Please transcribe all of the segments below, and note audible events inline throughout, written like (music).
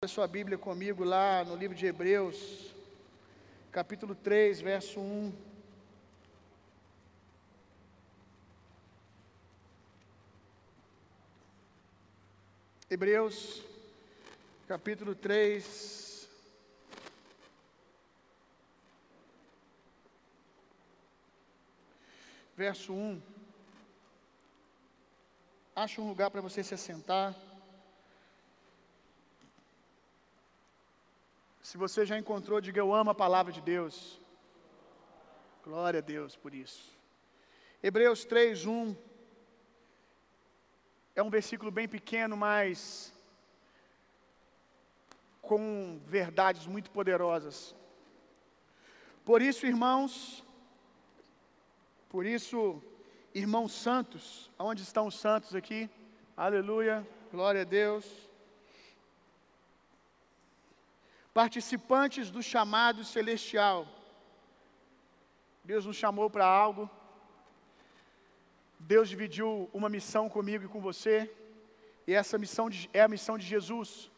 a sua Bíblia comigo lá no livro de Hebreus, capítulo 3, verso 1. Hebreus, capítulo 3. Verso 1. Acha um lugar para você se assentar. Se você já encontrou, diga eu amo a palavra de Deus. Glória a Deus por isso. Hebreus 3, 1. É um versículo bem pequeno, mas com verdades muito poderosas. Por isso, irmãos, por isso, irmãos santos, aonde estão os santos aqui? Aleluia, glória a Deus. Participantes do chamado celestial. Deus nos chamou para algo. Deus dividiu uma missão comigo e com você. E essa missão de, é a missão de Jesus.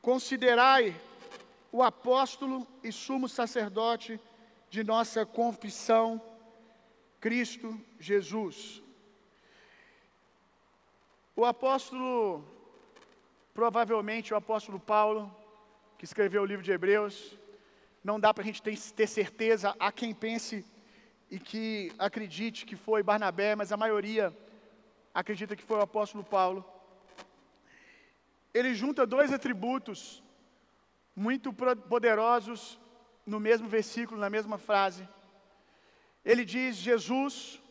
Considerai o apóstolo e sumo sacerdote de nossa confissão, Cristo Jesus. O apóstolo Provavelmente o apóstolo Paulo, que escreveu o livro de Hebreus, não dá para a gente ter, ter, certeza, há quem pense e que acredite que foi Barnabé, mas a maioria acredita que foi o apóstolo Paulo. Ele junta dois atributos muito poderosos no mesmo versículo, na mesma frase. Ele diz: Jesus,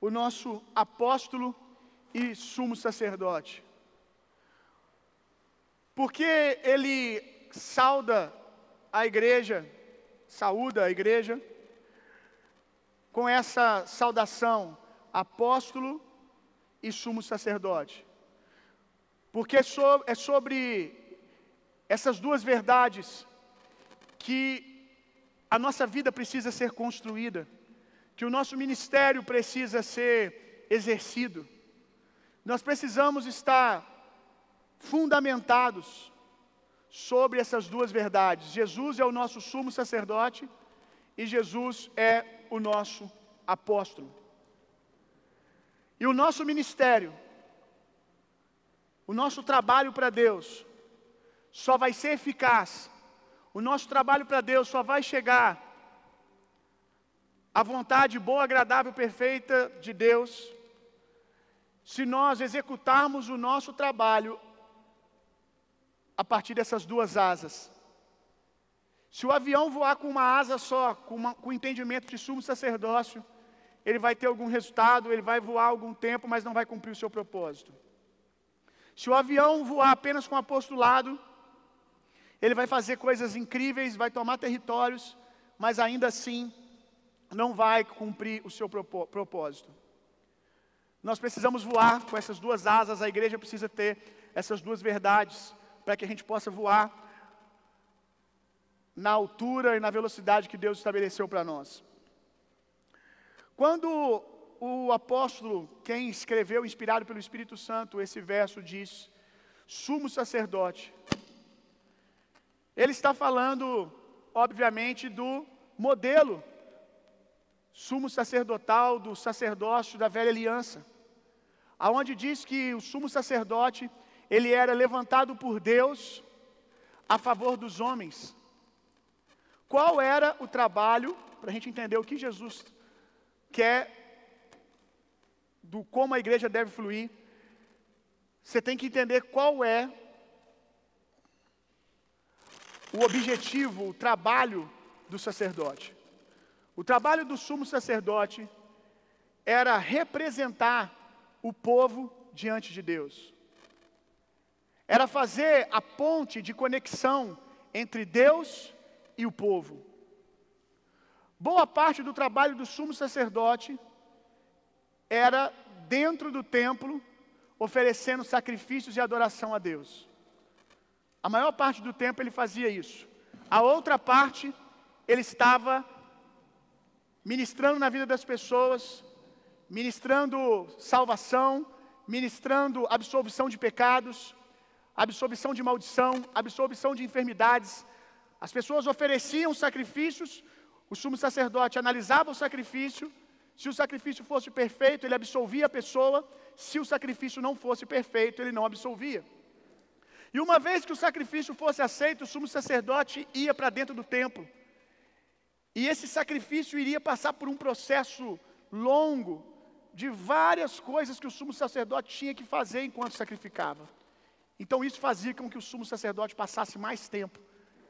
o nosso apóstolo e sumo sacerdote. Porque ele sauda a igreja, saúda a igreja, com essa saudação, apóstolo e sumo sacerdote. Porque é sobre essas duas verdades que a nossa vida precisa ser construída, que o nosso ministério precisa ser exercido. Nós precisamos estar fundamentados sobre essas duas verdades. Jesus é o nosso sumo sacerdote e Jesus é o nosso apóstolo. E o nosso ministério, o nosso trabalho para Deus, só vai ser eficaz, o nosso trabalho para Deus só vai chegar à vontade boa, agradável, perfeita de Deus, se nós executarmos o nosso trabalho a partir dessas duas asas. Se o avião voar com uma asa só, com, uma, com entendimento de sumo sacerdócio, ele vai ter algum resultado, ele vai voar algum tempo, mas não vai cumprir o seu propósito. Se o avião voar apenas com apostolado, ele vai fazer coisas incríveis, vai tomar territórios, mas ainda assim não vai cumprir o seu propósito. Nós precisamos voar com essas duas asas, a igreja precisa ter essas duas verdades para que a gente possa voar na altura e na velocidade que Deus estabeleceu para nós. Quando o apóstolo, quem escreveu, inspirado pelo Espírito Santo, esse verso diz: sumo sacerdote. Ele está falando, obviamente, do modelo sumo sacerdotal do sacerdócio da velha aliança, aonde diz que o sumo sacerdote ele era levantado por Deus a favor dos homens. Qual era o trabalho, para a gente entender o que Jesus quer, do como a igreja deve fluir, você tem que entender qual é o objetivo, o trabalho do sacerdote. O trabalho do sumo sacerdote era representar o povo diante de Deus era fazer a ponte de conexão entre Deus e o povo. Boa parte do trabalho do sumo sacerdote era dentro do templo, oferecendo sacrifícios e adoração a Deus. A maior parte do tempo ele fazia isso. A outra parte, ele estava ministrando na vida das pessoas, ministrando salvação, ministrando absolvição de pecados, absolvição de maldição, absolvição de enfermidades. As pessoas ofereciam sacrifícios, o sumo sacerdote analisava o sacrifício, se o sacrifício fosse perfeito, ele absolvia a pessoa, se o sacrifício não fosse perfeito, ele não absolvia. E uma vez que o sacrifício fosse aceito, o sumo sacerdote ia para dentro do templo. E esse sacrifício iria passar por um processo longo de várias coisas que o sumo sacerdote tinha que fazer enquanto sacrificava. Então isso fazia com que o sumo sacerdote passasse mais tempo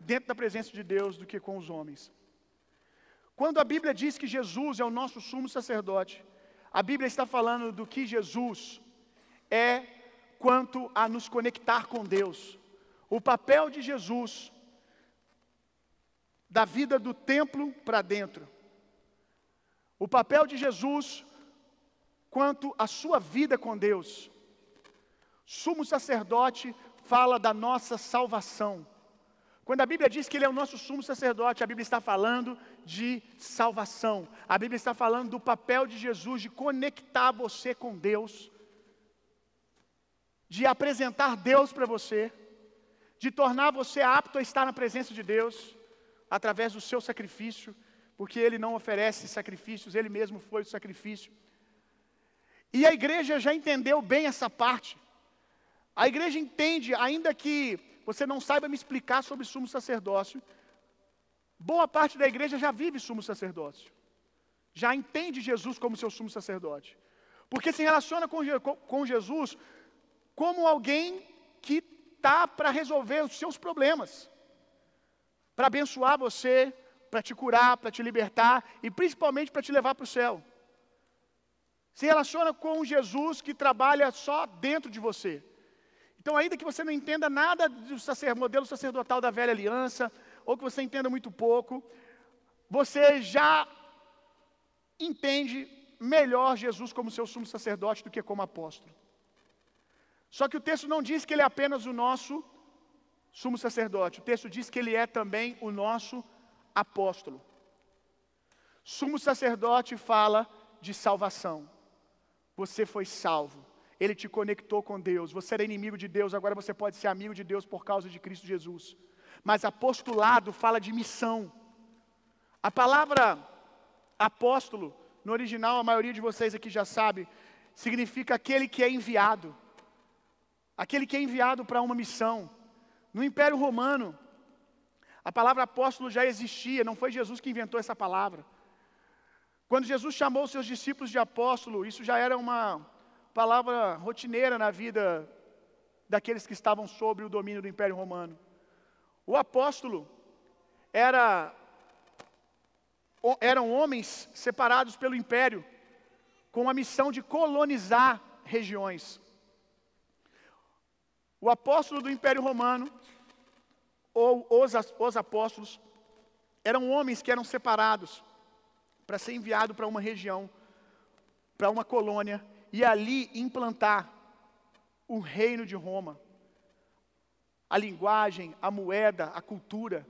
dentro da presença de Deus do que com os homens. Quando a Bíblia diz que Jesus é o nosso sumo sacerdote, a Bíblia está falando do que Jesus é quanto a nos conectar com Deus. O papel de Jesus da vida do templo para dentro. O papel de Jesus quanto à sua vida com Deus. Sumo sacerdote fala da nossa salvação. Quando a Bíblia diz que ele é o nosso sumo sacerdote, a Bíblia está falando de salvação. A Bíblia está falando do papel de Jesus de conectar você com Deus, de apresentar Deus para você, de tornar você apto a estar na presença de Deus através do seu sacrifício, porque ele não oferece sacrifícios, ele mesmo foi o sacrifício. E a igreja já entendeu bem essa parte. A igreja entende, ainda que você não saiba me explicar sobre sumo sacerdócio, boa parte da igreja já vive sumo sacerdócio. Já entende Jesus como seu sumo sacerdote. Porque se relaciona com, com Jesus como alguém que está para resolver os seus problemas, para abençoar você, para te curar, para te libertar e principalmente para te levar para o céu. Se relaciona com Jesus que trabalha só dentro de você. Então, ainda que você não entenda nada do modelo sacerdotal da velha aliança, ou que você entenda muito pouco, você já entende melhor Jesus como seu sumo sacerdote do que como apóstolo. Só que o texto não diz que ele é apenas o nosso sumo sacerdote, o texto diz que ele é também o nosso apóstolo. Sumo sacerdote fala de salvação. Você foi salvo. Ele te conectou com Deus. Você era inimigo de Deus, agora você pode ser amigo de Deus por causa de Cristo Jesus. Mas apostolado fala de missão. A palavra apóstolo, no original, a maioria de vocês aqui já sabe, significa aquele que é enviado. Aquele que é enviado para uma missão. No Império Romano, a palavra apóstolo já existia, não foi Jesus que inventou essa palavra. Quando Jesus chamou seus discípulos de apóstolo, isso já era uma palavra rotineira na vida daqueles que estavam sob o domínio do Império Romano. O apóstolo era eram homens separados pelo império com a missão de colonizar regiões. O apóstolo do Império Romano ou os, os apóstolos eram homens que eram separados para ser enviado para uma região, para uma colônia e ali implantar o reino de Roma. A linguagem, a moeda, a cultura.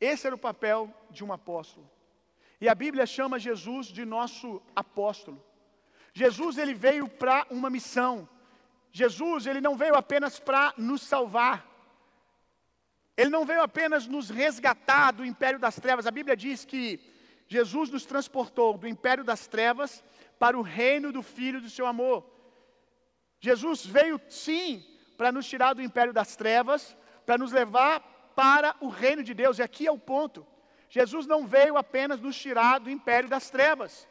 Esse era o papel de um apóstolo. E a Bíblia chama Jesus de nosso apóstolo. Jesus ele veio para uma missão. Jesus ele não veio apenas para nos salvar. Ele não veio apenas nos resgatar do império das trevas. A Bíblia diz que Jesus nos transportou do império das trevas para o reino do Filho do seu amor. Jesus veio sim para nos tirar do império das trevas, para nos levar para o reino de Deus, e aqui é o ponto. Jesus não veio apenas nos tirar do império das trevas.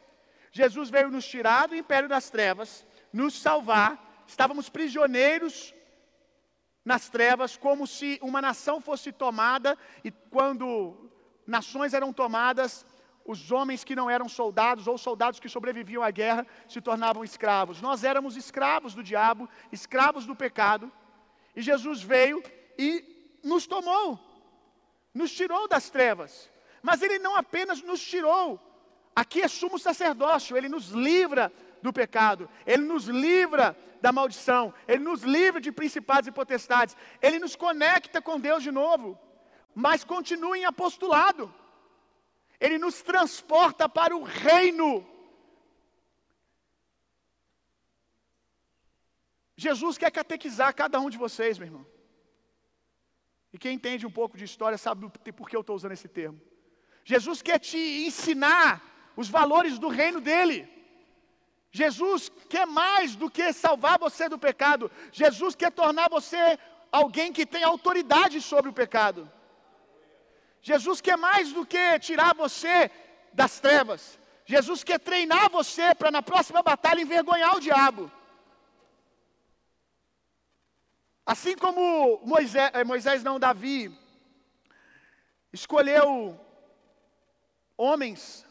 Jesus veio nos tirar do império das trevas, nos salvar. Estávamos prisioneiros nas trevas, como se uma nação fosse tomada, e quando nações eram tomadas, os homens que não eram soldados ou soldados que sobreviviam à guerra se tornavam escravos. Nós éramos escravos do diabo, escravos do pecado, e Jesus veio e nos tomou, nos tirou das trevas. Mas Ele não apenas nos tirou, aqui é sumo sacerdócio, Ele nos livra do pecado, Ele nos livra da maldição, Ele nos livra de principados e potestades, Ele nos conecta com Deus de novo, mas continua em apostolado. Ele nos transporta para o reino. Jesus quer catequizar cada um de vocês, meu irmão. E quem entende um pouco de história sabe por que eu estou usando esse termo. Jesus quer te ensinar os valores do reino dele. Jesus quer mais do que salvar você do pecado. Jesus quer tornar você alguém que tem autoridade sobre o pecado. Jesus quer mais do que tirar você das trevas. Jesus quer treinar você para na próxima batalha envergonhar o diabo. Assim como Moisés, eh, Moisés não, Davi, escolheu homens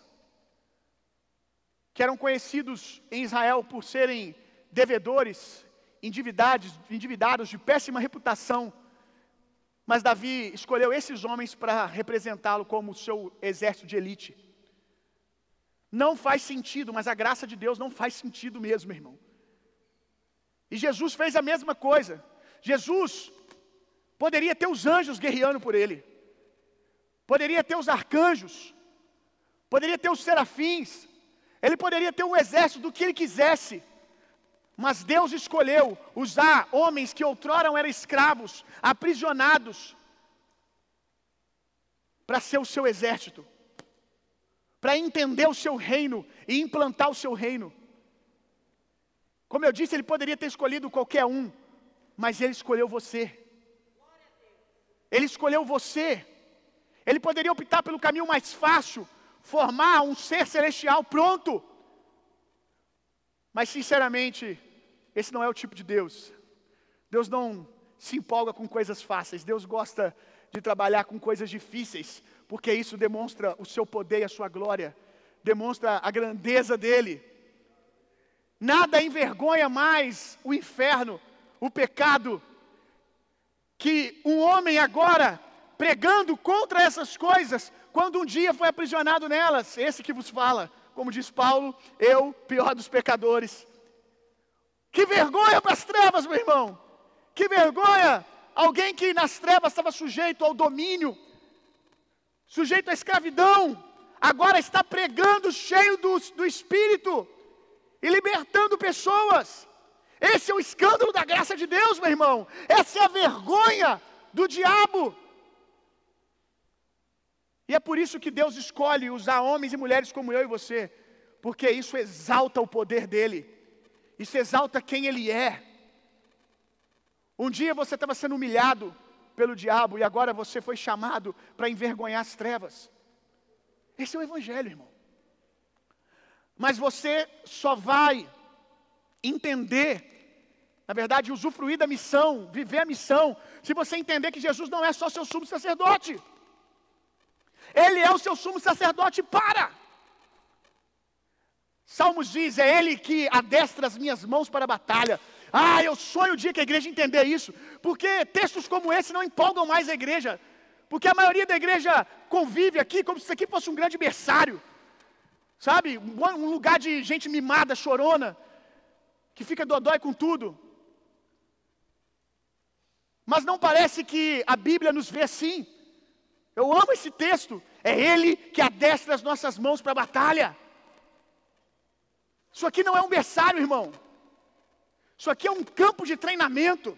que eram conhecidos em Israel por serem devedores, endividados, endividados de péssima reputação, mas Davi escolheu esses homens para representá-lo como seu exército de elite. Não faz sentido, mas a graça de Deus não faz sentido mesmo, irmão. E Jesus fez a mesma coisa. Jesus poderia ter os anjos guerreando por ele, poderia ter os arcanjos, poderia ter os serafins, ele poderia ter um exército do que ele quisesse, mas Deus escolheu usar homens que outrora eram escravos, aprisionados, para ser o seu exército, para entender o seu reino e implantar o seu reino. Como eu disse, ele poderia ter escolhido qualquer um, mas ele escolheu você. Ele escolheu você. Ele poderia optar pelo caminho mais fácil, formar um ser celestial pronto. Mas, sinceramente, esse não é o tipo de Deus. Deus não se empolga com coisas fáceis. Deus gosta de trabalhar com coisas difíceis, porque isso demonstra o seu poder e a sua glória, demonstra a grandeza dele. Nada envergonha mais o inferno, o pecado, que um homem agora pregando contra essas coisas, quando um dia foi aprisionado nelas, esse que vos fala, como diz Paulo, eu, pior dos pecadores. Que vergonha para as trevas, meu irmão! Que vergonha! Alguém que nas trevas estava sujeito ao domínio, sujeito à escravidão, agora está pregando cheio do, do Espírito e libertando pessoas. Esse é o escândalo da graça de Deus, meu irmão. Essa é a vergonha do diabo. E é por isso que Deus escolhe usar homens e mulheres como eu e você, porque isso exalta o poder dele, isso exalta quem ele é. Um dia você estava sendo humilhado pelo diabo e agora você foi chamado para envergonhar as trevas. Esse é o Evangelho, irmão. Mas você só vai entender, na verdade, usufruir da missão, viver a missão, se você entender que Jesus não é só seu sumo sacerdote. Ele é o seu sumo sacerdote para. Salmos diz: é Ele que adestra as minhas mãos para a batalha. Ah, eu sonho o dia que a igreja entender isso, porque textos como esse não empolgam mais a igreja, porque a maioria da igreja convive aqui como se isso aqui fosse um grande berçário, sabe? Um lugar de gente mimada, chorona, que fica dodói com tudo. Mas não parece que a Bíblia nos vê assim. Eu amo esse texto. É Ele que adestra as nossas mãos para a batalha. Isso aqui não é um berçário, irmão. Isso aqui é um campo de treinamento.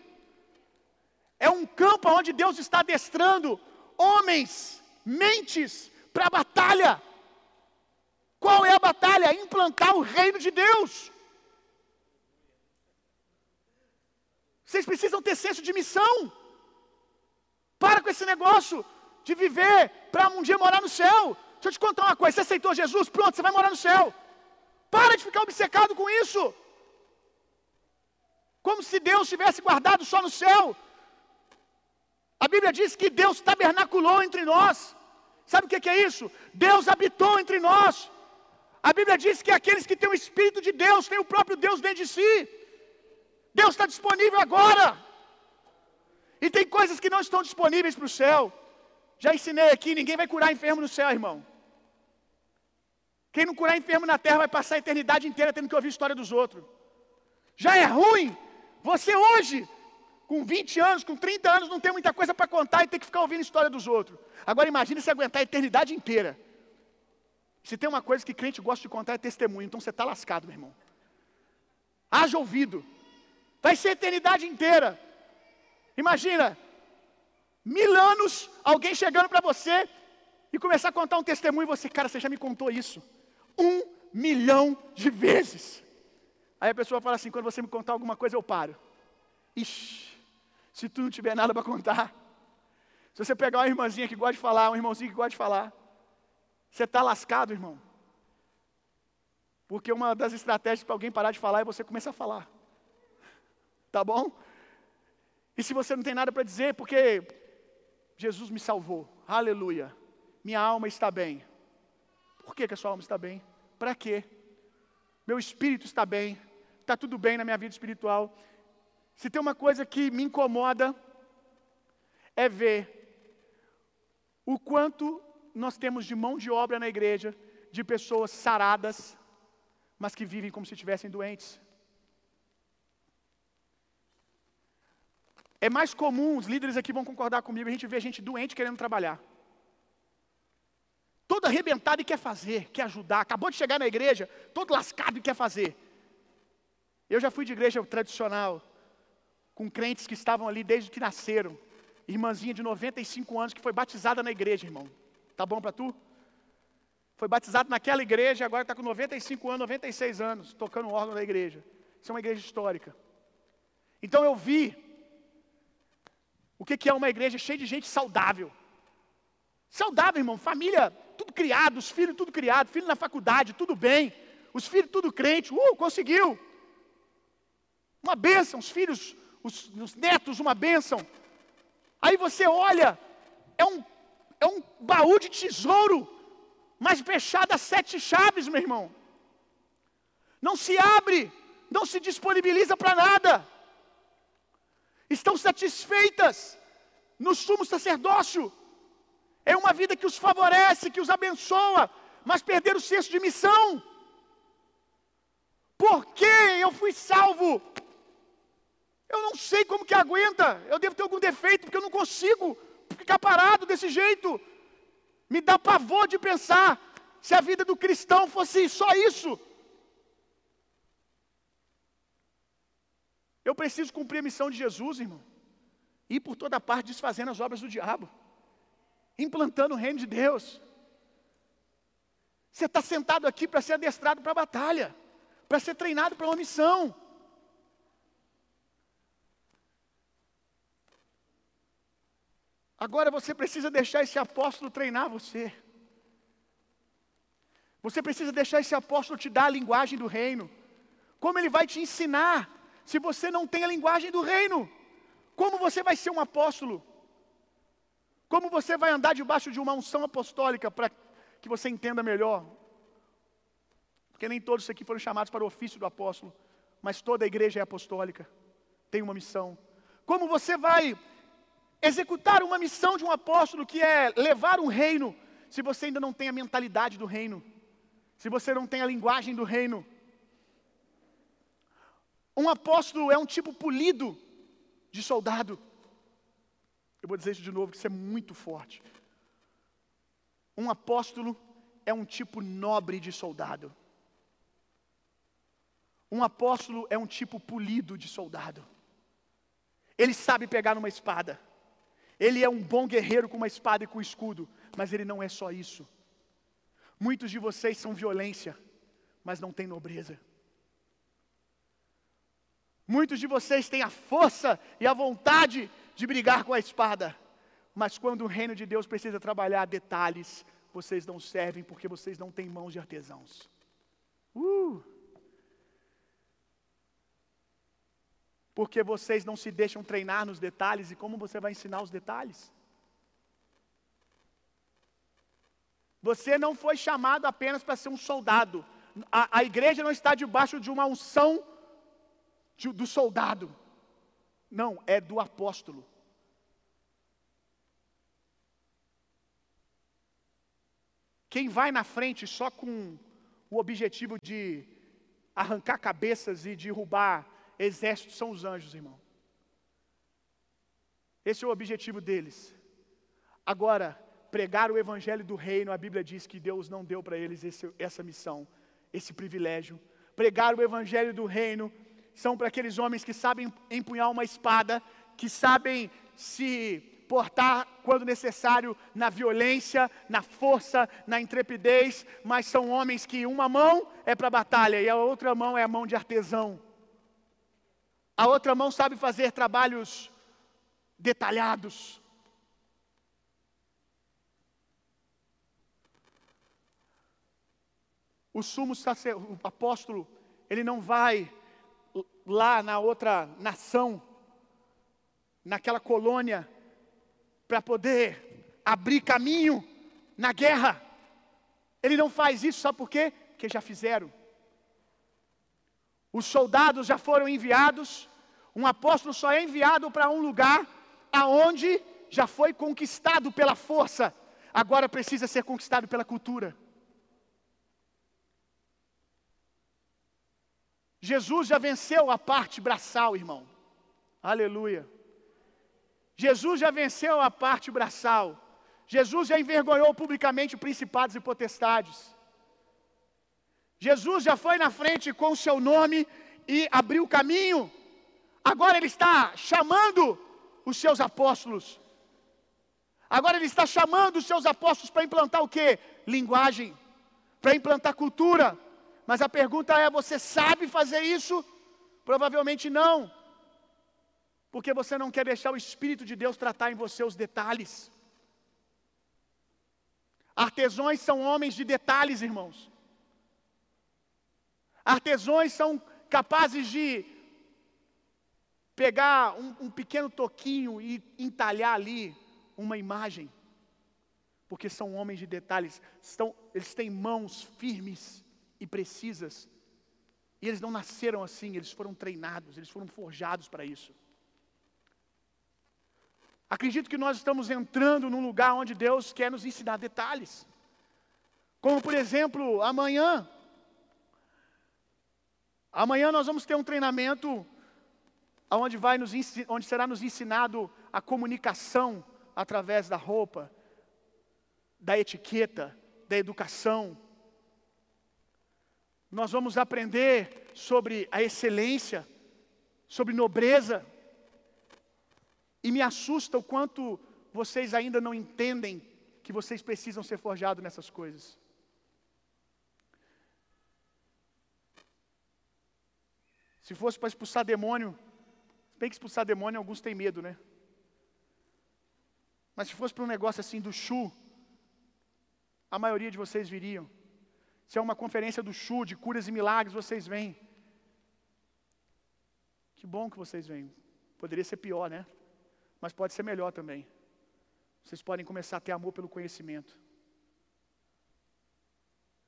É um campo onde Deus está adestrando homens, mentes para a batalha. Qual é a batalha? Implantar o reino de Deus. Vocês precisam ter senso de missão. Para com esse negócio de viver para um dia morar no céu. Deixa eu te contar uma coisa: você aceitou Jesus, pronto, você vai morar no céu. Para de ficar obcecado com isso. Como se Deus tivesse guardado só no céu. A Bíblia diz que Deus tabernaculou entre nós. Sabe o que é isso? Deus habitou entre nós. A Bíblia diz que aqueles que têm o Espírito de Deus têm o próprio Deus dentro de si. Deus está disponível agora. E tem coisas que não estão disponíveis para o céu. Já ensinei aqui, ninguém vai curar enfermo no céu, irmão. Quem não curar enfermo na terra vai passar a eternidade inteira tendo que ouvir a história dos outros. Já é ruim você hoje, com 20 anos, com 30 anos, não tem muita coisa para contar e tem que ficar ouvindo a história dos outros. Agora imagine se aguentar a eternidade inteira. Se tem uma coisa que crente gosta de contar é testemunho, então você está lascado, meu irmão. Haja ouvido. Vai ser a eternidade inteira. Imagina, mil anos, alguém chegando para você e começar a contar um testemunho e você, cara, você já me contou isso. Um milhão de vezes. Aí a pessoa fala assim: quando você me contar alguma coisa, eu paro. Ixi, se tu não tiver nada para contar. Se você pegar uma irmãzinha que gosta de falar, um irmãozinho que gosta de falar, você está lascado, irmão. Porque uma das estratégias para alguém parar de falar é você começar a falar. Tá bom? E se você não tem nada para dizer, porque Jesus me salvou, aleluia, minha alma está bem. Por que, que a sua alma está bem? Para quê? Meu espírito está bem, está tudo bem na minha vida espiritual. Se tem uma coisa que me incomoda, é ver o quanto nós temos de mão de obra na igreja, de pessoas saradas, mas que vivem como se estivessem doentes. É mais comum, os líderes aqui vão concordar comigo, a gente vê gente doente querendo trabalhar. Todo arrebentado e quer fazer, quer ajudar. Acabou de chegar na igreja, todo lascado e quer fazer. Eu já fui de igreja tradicional, com crentes que estavam ali desde que nasceram. Irmãzinha de 95 anos que foi batizada na igreja, irmão. Tá bom para tu? Foi batizado naquela igreja, agora está com 95 anos, 96 anos, tocando o órgão da igreja. Isso é uma igreja histórica. Então eu vi o que é uma igreja cheia de gente saudável. Saudável, irmão, família, criado, os filhos tudo criado, filho na faculdade, tudo bem, os filhos tudo crente, uh, conseguiu. Uma bênção, os filhos, os, os netos, uma bênção. Aí você olha, é um, é um baú de tesouro, mas fechado a sete chaves, meu irmão. Não se abre, não se disponibiliza para nada. Estão satisfeitas no sumo sacerdócio. É uma vida que os favorece, que os abençoa, mas perder o senso de missão. Por que eu fui salvo? Eu não sei como que aguenta. Eu devo ter algum defeito, porque eu não consigo ficar parado desse jeito. Me dá pavor de pensar se a vida do cristão fosse só isso. Eu preciso cumprir a missão de Jesus, irmão. Ir por toda parte desfazendo as obras do diabo, implantando o reino de Deus. Você está sentado aqui para ser adestrado para a batalha, para ser treinado para uma missão. Agora você precisa deixar esse apóstolo treinar você. Você precisa deixar esse apóstolo te dar a linguagem do reino. Como ele vai te ensinar se você não tem a linguagem do reino? Como você vai ser um apóstolo? Como você vai andar debaixo de uma unção apostólica para que você entenda melhor? Porque nem todos aqui foram chamados para o ofício do apóstolo, mas toda a igreja é apostólica, tem uma missão. Como você vai executar uma missão de um apóstolo que é levar um reino, se você ainda não tem a mentalidade do reino, se você não tem a linguagem do reino. Um apóstolo é um tipo polido de soldado. Eu vou dizer isso de novo, que isso é muito forte. Um apóstolo é um tipo nobre de soldado. Um apóstolo é um tipo polido de soldado. Ele sabe pegar numa espada. Ele é um bom guerreiro com uma espada e com um escudo, mas ele não é só isso. Muitos de vocês são violência, mas não têm nobreza. Muitos de vocês têm a força e a vontade de brigar com a espada, mas quando o reino de Deus precisa trabalhar detalhes, vocês não servem porque vocês não têm mãos de artesãos. Uh! porque vocês não se deixam treinar nos detalhes e como você vai ensinar os detalhes? Você não foi chamado apenas para ser um soldado. A, a, igreja não está debaixo de uma unção de, do soldado. Não, é do apóstolo. Quem vai na frente só com o objetivo de arrancar cabeças e derrubar exércitos são os anjos, irmão. Esse é o objetivo deles. Agora, pregar o evangelho do reino, a Bíblia diz que Deus não deu para eles esse, essa missão, esse privilégio. Pregar o evangelho do reino são para aqueles homens que sabem empunhar uma espada, que sabem se portar quando necessário na violência, na força, na intrepidez, mas são homens que uma mão é para a batalha e a outra mão é a mão de artesão. A outra mão sabe fazer trabalhos detalhados. O sumo o apóstolo, ele não vai lá na outra nação, naquela colônia, para poder abrir caminho na guerra. Ele não faz isso, sabe por quê? Porque já fizeram. Os soldados já foram enviados, um apóstolo só é enviado para um lugar aonde já foi conquistado pela força, agora precisa ser conquistado pela cultura. Jesus já venceu a parte braçal, irmão. Aleluia. Jesus já venceu a parte braçal. Jesus já envergonhou publicamente principados e potestades. Jesus já foi na frente com o seu nome e abriu o caminho. Agora ele está chamando os seus apóstolos. Agora ele está chamando os seus apóstolos para implantar o que? Linguagem, para implantar cultura. Mas a pergunta é: você sabe fazer isso? Provavelmente não porque você não quer deixar o Espírito de Deus tratar em você os detalhes. Artesões são homens de detalhes, irmãos. Artesões são capazes de pegar um, um, pequeno toquinho e entalhar ali uma imagem, porque são homens de detalhes, estão, eles têm mãos firmes e precisas, e eles não nasceram assim, eles foram treinados, eles foram forjados para isso. Acredito que nós estamos entrando num lugar onde Deus quer nos ensinar detalhes. Como, por exemplo, amanhã. Amanhã nós vamos ter um treinamento onde, vai nos, onde será nos ensinado a comunicação através da roupa, da etiqueta, da educação. Nós vamos aprender sobre a excelência, sobre nobreza. E me assusta o quanto vocês ainda não entendem que vocês precisam ser forjados nessas coisas. Se fosse para expulsar demônio, bem que expulsar demônio, alguns têm medo, né? Mas se fosse para um negócio assim do Chu, a maioria de vocês viriam. Se é uma conferência do Chu, de curas e milagres, vocês vêm. Que bom que vocês vêm. Poderia ser pior, né? mas pode ser melhor também. Vocês podem começar a ter amor pelo conhecimento.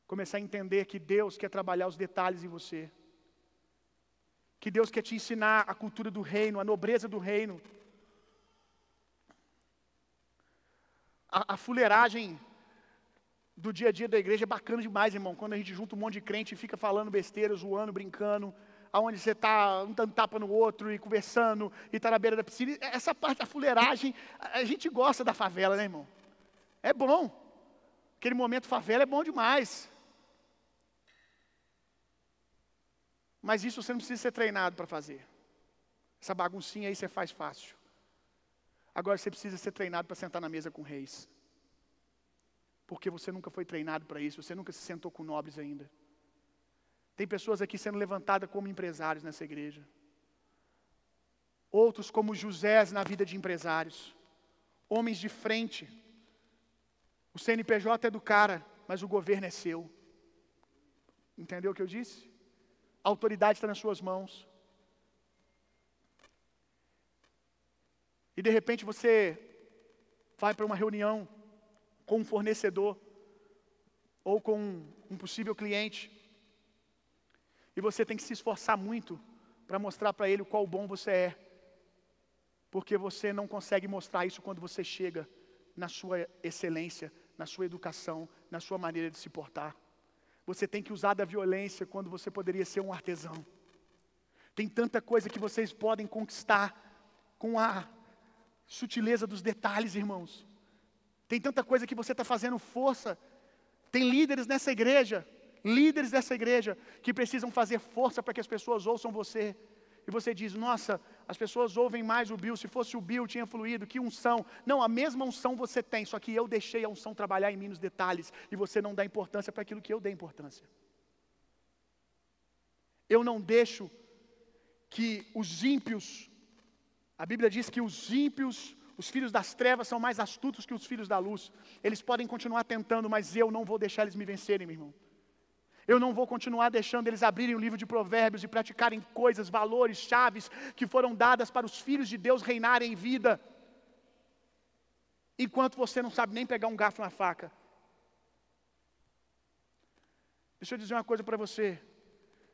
Começar a entender que Deus quer trabalhar os detalhes em você. Que Deus quer te ensinar a cultura do reino, a nobreza do reino. A, a fuleiragem do dia a dia da igreja é bacana demais, irmão. Quando a gente junta um monte de crente e fica falando besteira, zoando, brincando, aonde você está um dando tapa no outro e conversando e está na beira da piscina. Essa parte da fuleiragem, a gente gosta da favela, né, irmão? É bom. Aquele momento favela é bom demais. Mas isso você não precisa ser treinado para fazer. Essa baguncinha aí você faz fácil. Agora você precisa ser treinado para sentar na mesa com reis. Porque você nunca foi treinado para isso, você nunca se sentou com nobres ainda. Tem pessoas aqui sendo levantadas como empresários nessa igreja. Outros como José na vida de empresários. Homens de frente. O CNPJ é do cara, mas o governo é seu. Entendeu o que eu disse? A autoridade está nas suas mãos. E de repente você vai para uma reunião com um fornecedor ou com um possível cliente e você tem que se esforçar muito para mostrar para ele o qual bom você é. Porque você não consegue mostrar isso quando você chega na sua excelência, na sua educação, na sua maneira de se portar. Você tem que usar da violência quando você poderia ser um artesão. Tem tanta coisa que vocês podem conquistar com a sutileza dos detalhes, irmãos. Tem tanta coisa que você está fazendo força. Tem líderes nessa igreja líderes dessa igreja que precisam fazer força para que as pessoas ouçam você, e você diz: Nossa, as pessoas ouvem mais o Bill, se fosse o Bill tinha fluído, que unção. Não, a mesma unção você tem, só que eu deixei a unção trabalhar em mim nos detalhes, e você não dá importância para aquilo que eu dei importância. Eu não deixo que os ímpios, a Bíblia diz que os ímpios, os filhos das trevas são mais astutos que os filhos da luz. Eles podem continuar tentando, mas eu não vou deixar eles me vencerem, meu irmão. Eu não vou continuar deixando eles abrirem o livro de Provérbios e praticarem coisas, valores, chaves que foram dadas para os filhos de Deus reinarem em vida. Enquanto você não sabe nem pegar um garfo na faca. Deixa eu dizer uma coisa para você.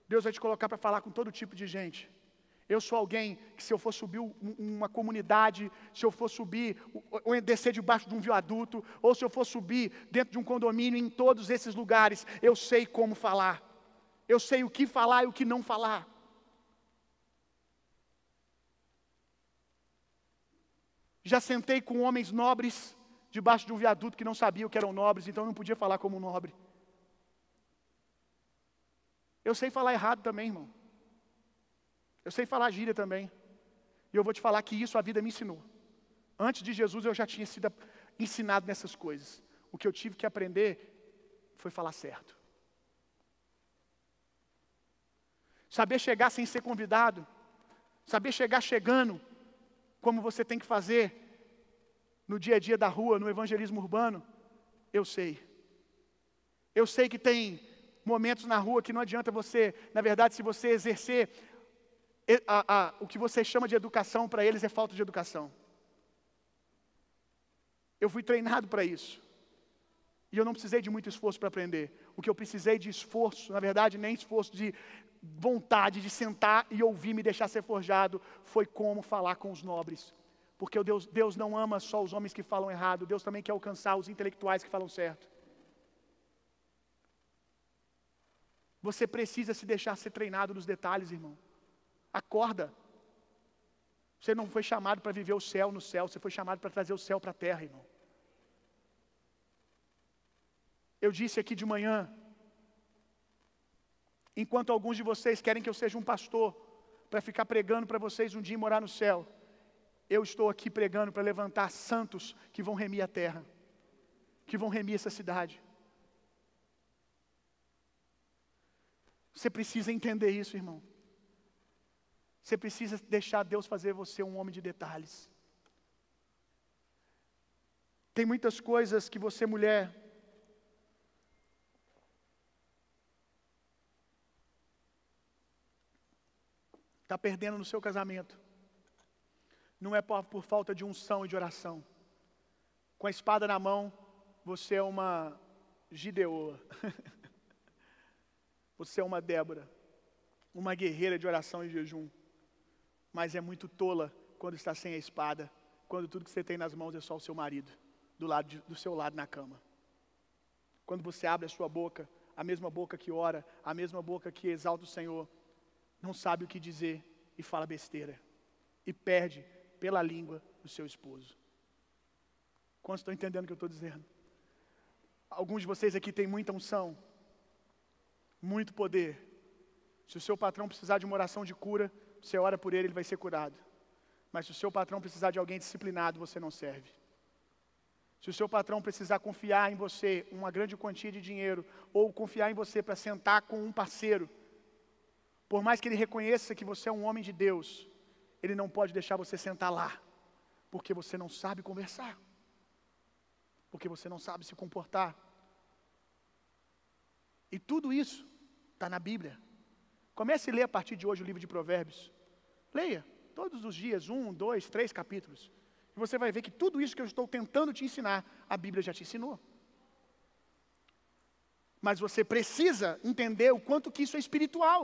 Deus vai te colocar para falar com todo tipo de gente. Eu sou alguém que, se eu for subir uma comunidade, se eu for subir, ou descer debaixo de um viaduto, ou se eu for subir dentro de um condomínio, em todos esses lugares, eu sei como falar. Eu sei o que falar e o que não falar. Já sentei com homens nobres debaixo de um viaduto que não sabiam que eram nobres, então não podia falar como nobre. Eu sei falar errado também, irmão. Eu sei falar gíria também. E eu vou te falar que isso a vida me ensinou. Antes de Jesus eu já tinha sido ensinado nessas coisas. O que eu tive que aprender foi falar certo. Saber chegar sem ser convidado. Saber chegar chegando, como você tem que fazer no dia a dia da rua, no evangelismo urbano. Eu sei. Eu sei que tem momentos na rua que não adianta você, na verdade, se você exercer a, a, o que você chama de educação para eles é falta de educação. Eu fui treinado para isso. E eu não precisei de muito esforço para aprender. O que eu precisei de esforço, na verdade, nem esforço de vontade de sentar e ouvir me deixar ser forjado, foi como falar com os nobres. Porque Deus, Deus não ama só os homens que falam errado, Deus também quer alcançar os intelectuais que falam certo. Você precisa se deixar ser treinado nos detalhes, irmão. Acorda. Você não foi chamado para viver o céu no céu, você foi chamado para trazer o céu para a terra, irmão. Eu disse aqui de manhã, enquanto alguns de vocês querem que eu seja um pastor, para ficar pregando para vocês um dia morar no céu, eu estou aqui pregando para levantar santos que vão remir a terra, que vão remir essa cidade. Você precisa entender isso, irmão. Você precisa deixar Deus fazer você um homem de detalhes. Tem muitas coisas que você, mulher, está perdendo no seu casamento. Não é por, por, falta de unção e de oração. Com a espada na mão, você é uma Gideoa. (laughs) você é uma Débora, uma guerreira de oração e jejum mas é muito tola quando está sem a espada, quando tudo que você tem nas mãos é só o seu marido, do, lado de, do seu lado na cama. Quando você abre a sua boca, a mesma boca que ora, a mesma boca que exalta o Senhor, não sabe o que dizer e fala besteira, e perde pela língua do seu esposo. Quantos estão entendendo o que eu estou dizendo? Alguns de vocês aqui têm muita unção, muito poder. Se o seu patrão precisar de uma oração de cura, você ora por ele, ele vai ser curado. Mas se o seu patrão precisar de alguém disciplinado, você não serve. Se o seu patrão precisar confiar em você uma grande quantia de dinheiro, ou confiar em você para sentar com um parceiro, por mais que ele reconheça que você é um homem de Deus, ele não pode deixar você sentar lá, porque você não sabe conversar, porque você não sabe se comportar. E tudo isso está na Bíblia. Comece a ler a partir de hoje o livro de Provérbios. Leia todos os dias, um, dois, três capítulos. E você vai ver que tudo isso que eu estou tentando te ensinar, a Bíblia já te ensinou. Mas você precisa entender o quanto que isso é espiritual.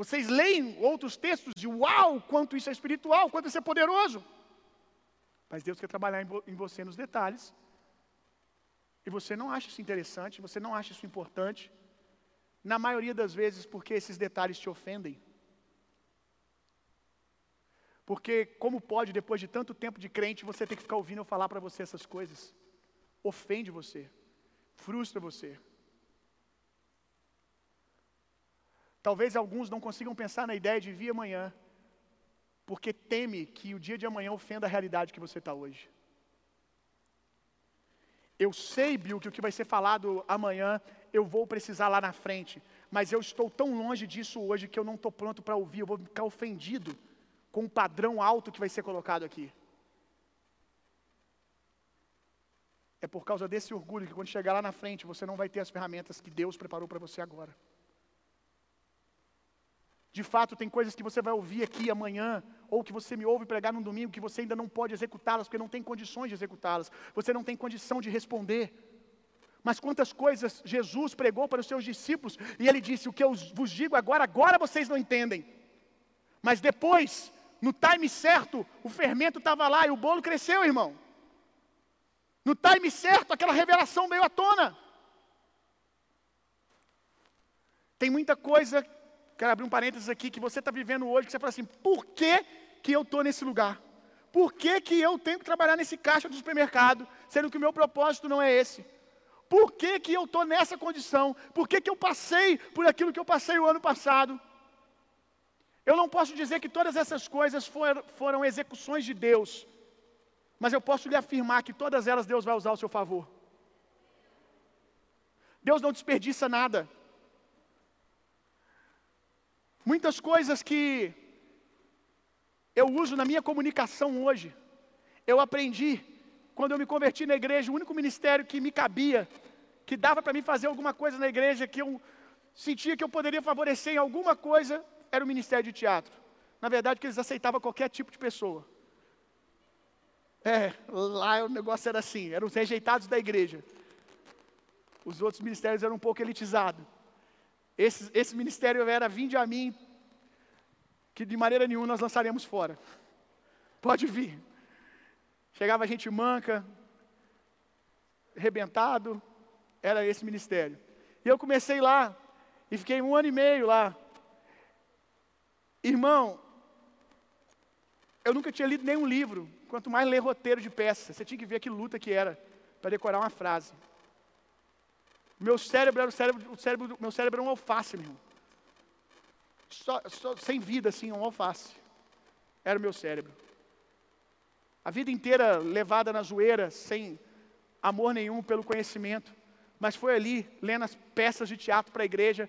Vocês leem outros textos e uau, quanto isso é espiritual, quanto isso é poderoso. Mas Deus quer trabalhar em você nos detalhes. E você não acha isso interessante, você não acha isso importante. Na maioria das vezes, porque esses detalhes te ofendem. Porque, como pode, depois de tanto tempo de crente, você ter que ficar ouvindo eu falar para você essas coisas? Ofende você, frustra você. Talvez alguns não consigam pensar na ideia de vir amanhã, porque teme que o dia de amanhã ofenda a realidade que você está hoje. Eu sei, Bill, que o que vai ser falado amanhã eu vou precisar lá na frente, mas eu estou tão longe disso hoje que eu não estou pronto para ouvir, eu vou ficar ofendido com o padrão alto que vai ser colocado aqui. É por causa desse orgulho que quando chegar lá na frente você não vai ter as ferramentas que Deus preparou para você agora. De fato, tem coisas que você vai ouvir aqui amanhã, ou que você me ouve pregar num domingo, que você ainda não pode executá-las, porque não tem condições de executá-las, você não tem condição de responder. Mas quantas coisas Jesus pregou para os seus discípulos, e ele disse: O que eu vos digo agora, agora vocês não entendem. Mas depois, no time certo, o fermento estava lá e o bolo cresceu, irmão. No time certo, aquela revelação veio à tona. Tem muita coisa quero abrir um parênteses aqui, que você está vivendo hoje, que você fala assim, por que, que eu estou nesse lugar? Por que, que eu tenho que trabalhar nesse caixa do supermercado, sendo que o meu propósito não é esse? Por que, que eu estou nessa condição? Por que, que eu passei por aquilo que eu passei o ano passado? Eu não posso dizer que todas essas coisas foram, foram execuções de Deus, mas eu posso lhe afirmar que todas elas Deus vai usar ao seu favor. Deus não desperdiça nada. Muitas coisas que eu uso na minha comunicação hoje, eu aprendi quando eu me converti na igreja, o único ministério que me cabia, que dava para mim fazer alguma coisa na igreja, que eu sentia que eu poderia favorecer em alguma coisa, era o ministério de teatro. Na verdade, que eles aceitavam qualquer tipo de pessoa. É, lá o negócio era assim, eram os rejeitados da igreja. Os outros ministérios eram um pouco elitizados. Esse, esse ministério era vinde a mim, que de maneira nenhuma nós lançaremos fora. Pode vir. Chegava a gente manca, arrebentado, era esse ministério. E eu comecei lá, e fiquei um ano e meio lá. Irmão, eu nunca tinha lido nenhum livro, quanto mais ler roteiro de peça. Você tinha que ver que luta que era para decorar uma frase. Meu cérebro era o cérebro, o cérebro, meu cérebro era um alface, meu irmão. Só, só, sem vida, assim, um alface. Era o meu cérebro. A vida inteira levada na zoeira, sem amor nenhum pelo conhecimento. Mas foi ali, lendo as peças de teatro para a igreja,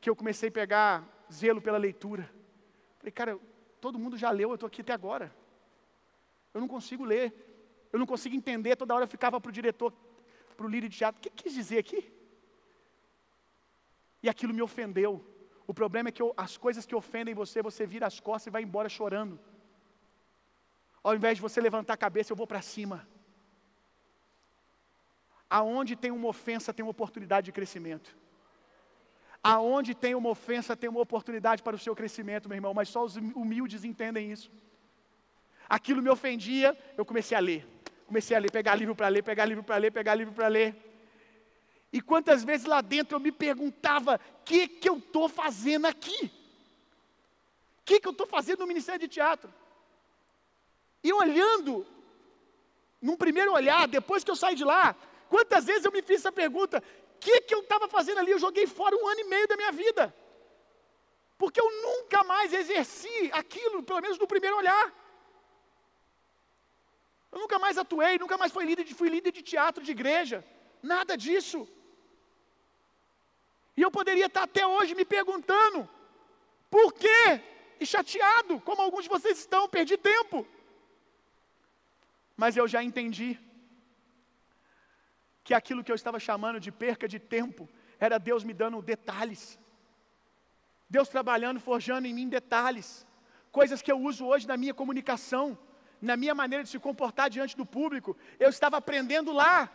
que eu comecei a pegar zelo pela leitura. Falei, cara, todo mundo já leu, eu estou aqui até agora. Eu não consigo ler. Eu não consigo entender. Toda hora eu ficava para o diretor, para o líder de teatro. O que quis dizer aqui? e aquilo me ofendeu. O problema é que eu, as coisas que ofendem você, você vira as costas e vai embora chorando. Ao invés de você levantar a cabeça, eu vou para cima. Aonde tem uma ofensa, tem uma oportunidade de crescimento. Aonde tem uma ofensa, tem uma oportunidade para o seu crescimento, meu irmão, mas só os humildes entendem isso. Aquilo me ofendia, eu comecei a ler. Comecei a ler, pegar livro para ler, pegar livro para ler, pegar livro para ler. E quantas vezes lá dentro eu me perguntava: o que, que eu estou fazendo aqui? O que, que eu estou fazendo no Ministério de Teatro? E olhando, num primeiro olhar, depois que eu saí de lá, quantas vezes eu me fiz essa pergunta: o que, que eu estava fazendo ali? Eu joguei fora um ano e meio da minha vida. Porque eu nunca mais exerci aquilo, pelo menos no primeiro olhar. Eu nunca mais atuei, nunca mais fui líder de, fui líder de teatro de igreja. Nada disso. E eu poderia estar até hoje me perguntando, por quê? E chateado, como alguns de vocês estão, perdi tempo. Mas eu já entendi que aquilo que eu estava chamando de perca de tempo era Deus me dando detalhes. Deus trabalhando, forjando em mim detalhes. Coisas que eu uso hoje na minha comunicação, na minha maneira de se comportar diante do público. Eu estava aprendendo lá.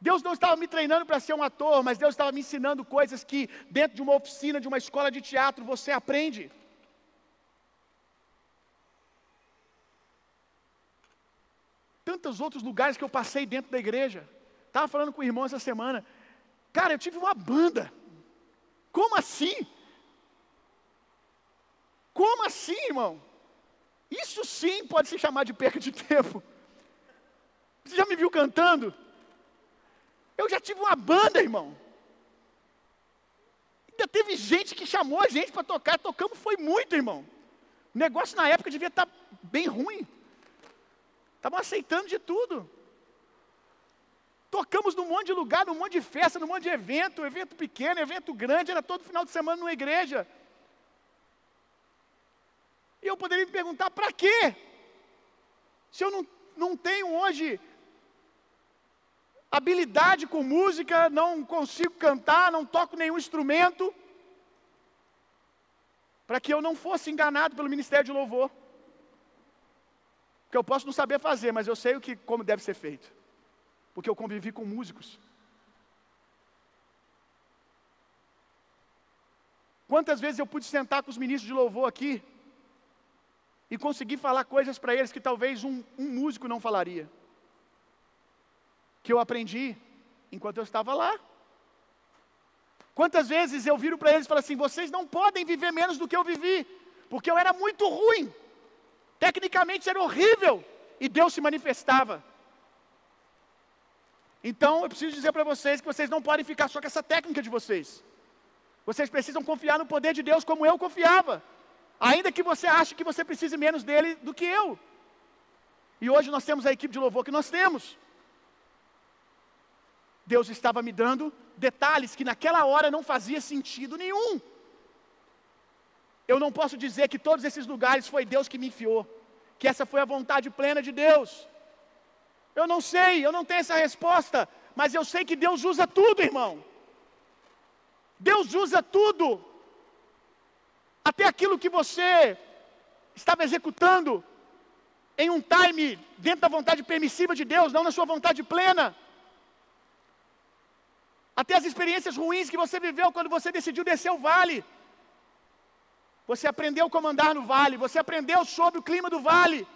Deus não estava me treinando para ser um ator, mas Deus estava me ensinando coisas que, dentro de uma oficina, de uma escola de teatro, você aprende. Tantos outros lugares que eu passei dentro da igreja. Estava falando com o irmão essa semana. Cara, eu tive uma banda. Como assim? Como assim, irmão? Isso sim pode se chamar de perca de tempo. Você já me viu cantando? Eu já tive uma banda, irmão. Ainda teve gente que chamou a gente para tocar, tocamos foi muito, irmão. O negócio na época devia estar tá bem ruim. Estavam aceitando de tudo. Tocamos num monte de lugar, num monte de festa, num monte de evento, evento pequeno, evento grande, era todo final de semana numa igreja. E eu poderia me perguntar, para quê? Se eu não, não tenho hoje habilidade com música, não consigo cantar, não toco nenhum instrumento, para que eu não fosse enganado pelo ministério de louvor. Porque eu posso não saber fazer, mas eu sei o que como deve ser feito. Porque eu convivi com músicos. Quantas vezes eu pude sentar com os ministros de louvor aqui e conseguir falar coisas para eles que talvez um, um músico não falaria que eu aprendi enquanto eu estava lá. Quantas vezes eu viro para eles e falo assim: vocês não podem viver menos do que eu vivi, porque eu era muito ruim, tecnicamente era horrível, e Deus se manifestava. Então eu preciso dizer para vocês que vocês não podem ficar só com essa técnica de vocês. Vocês precisam confiar no poder de Deus como eu confiava, ainda que você ache que você precise menos dele do que eu. E hoje nós temos a equipe de louvor que nós temos. Deus estava me dando detalhes que naquela hora não fazia sentido nenhum. Eu não posso dizer que todos esses lugares foi Deus que me enfiou, que essa foi a vontade plena de Deus. Eu não sei, eu não tenho essa resposta, mas eu sei que Deus usa tudo, irmão. Deus usa tudo. Até aquilo que você estava executando em um time dentro da vontade permissiva de Deus, não na sua vontade plena. Até as experiências ruins que você viveu quando você decidiu descer o vale. Você aprendeu a comandar no vale, você aprendeu sobre o clima do vale.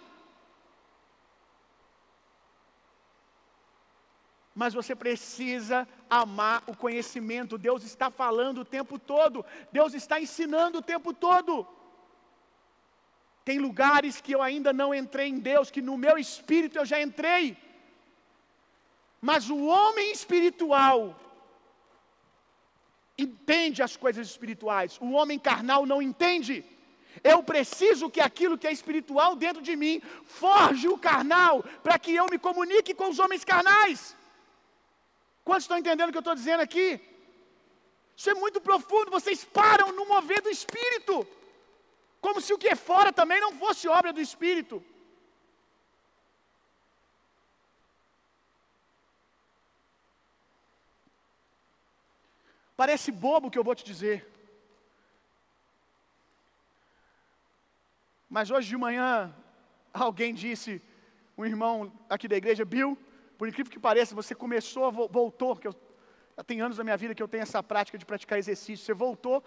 Mas você precisa amar o conhecimento. Deus está falando o tempo todo, Deus está ensinando o tempo todo. Tem lugares que eu ainda não entrei em Deus, que no meu espírito eu já entrei. Mas o homem espiritual, entende as coisas espirituais, o homem carnal não entende. Eu preciso que aquilo que é espiritual dentro de mim forge o carnal, para que eu me comunique com os homens carnais. Quantos estão entendendo o que eu estou dizendo aqui? Isso é muito profundo, vocês param no mover do espírito, como se o que é fora também não fosse obra do espírito. Parece bobo o que eu vou te dizer. Mas hoje de manhã, alguém disse, um irmão aqui da igreja, Bill, por incrível que pareça, você começou, voltou, que eu, tem anos da minha vida que eu tenho essa prática de praticar exercício, você voltou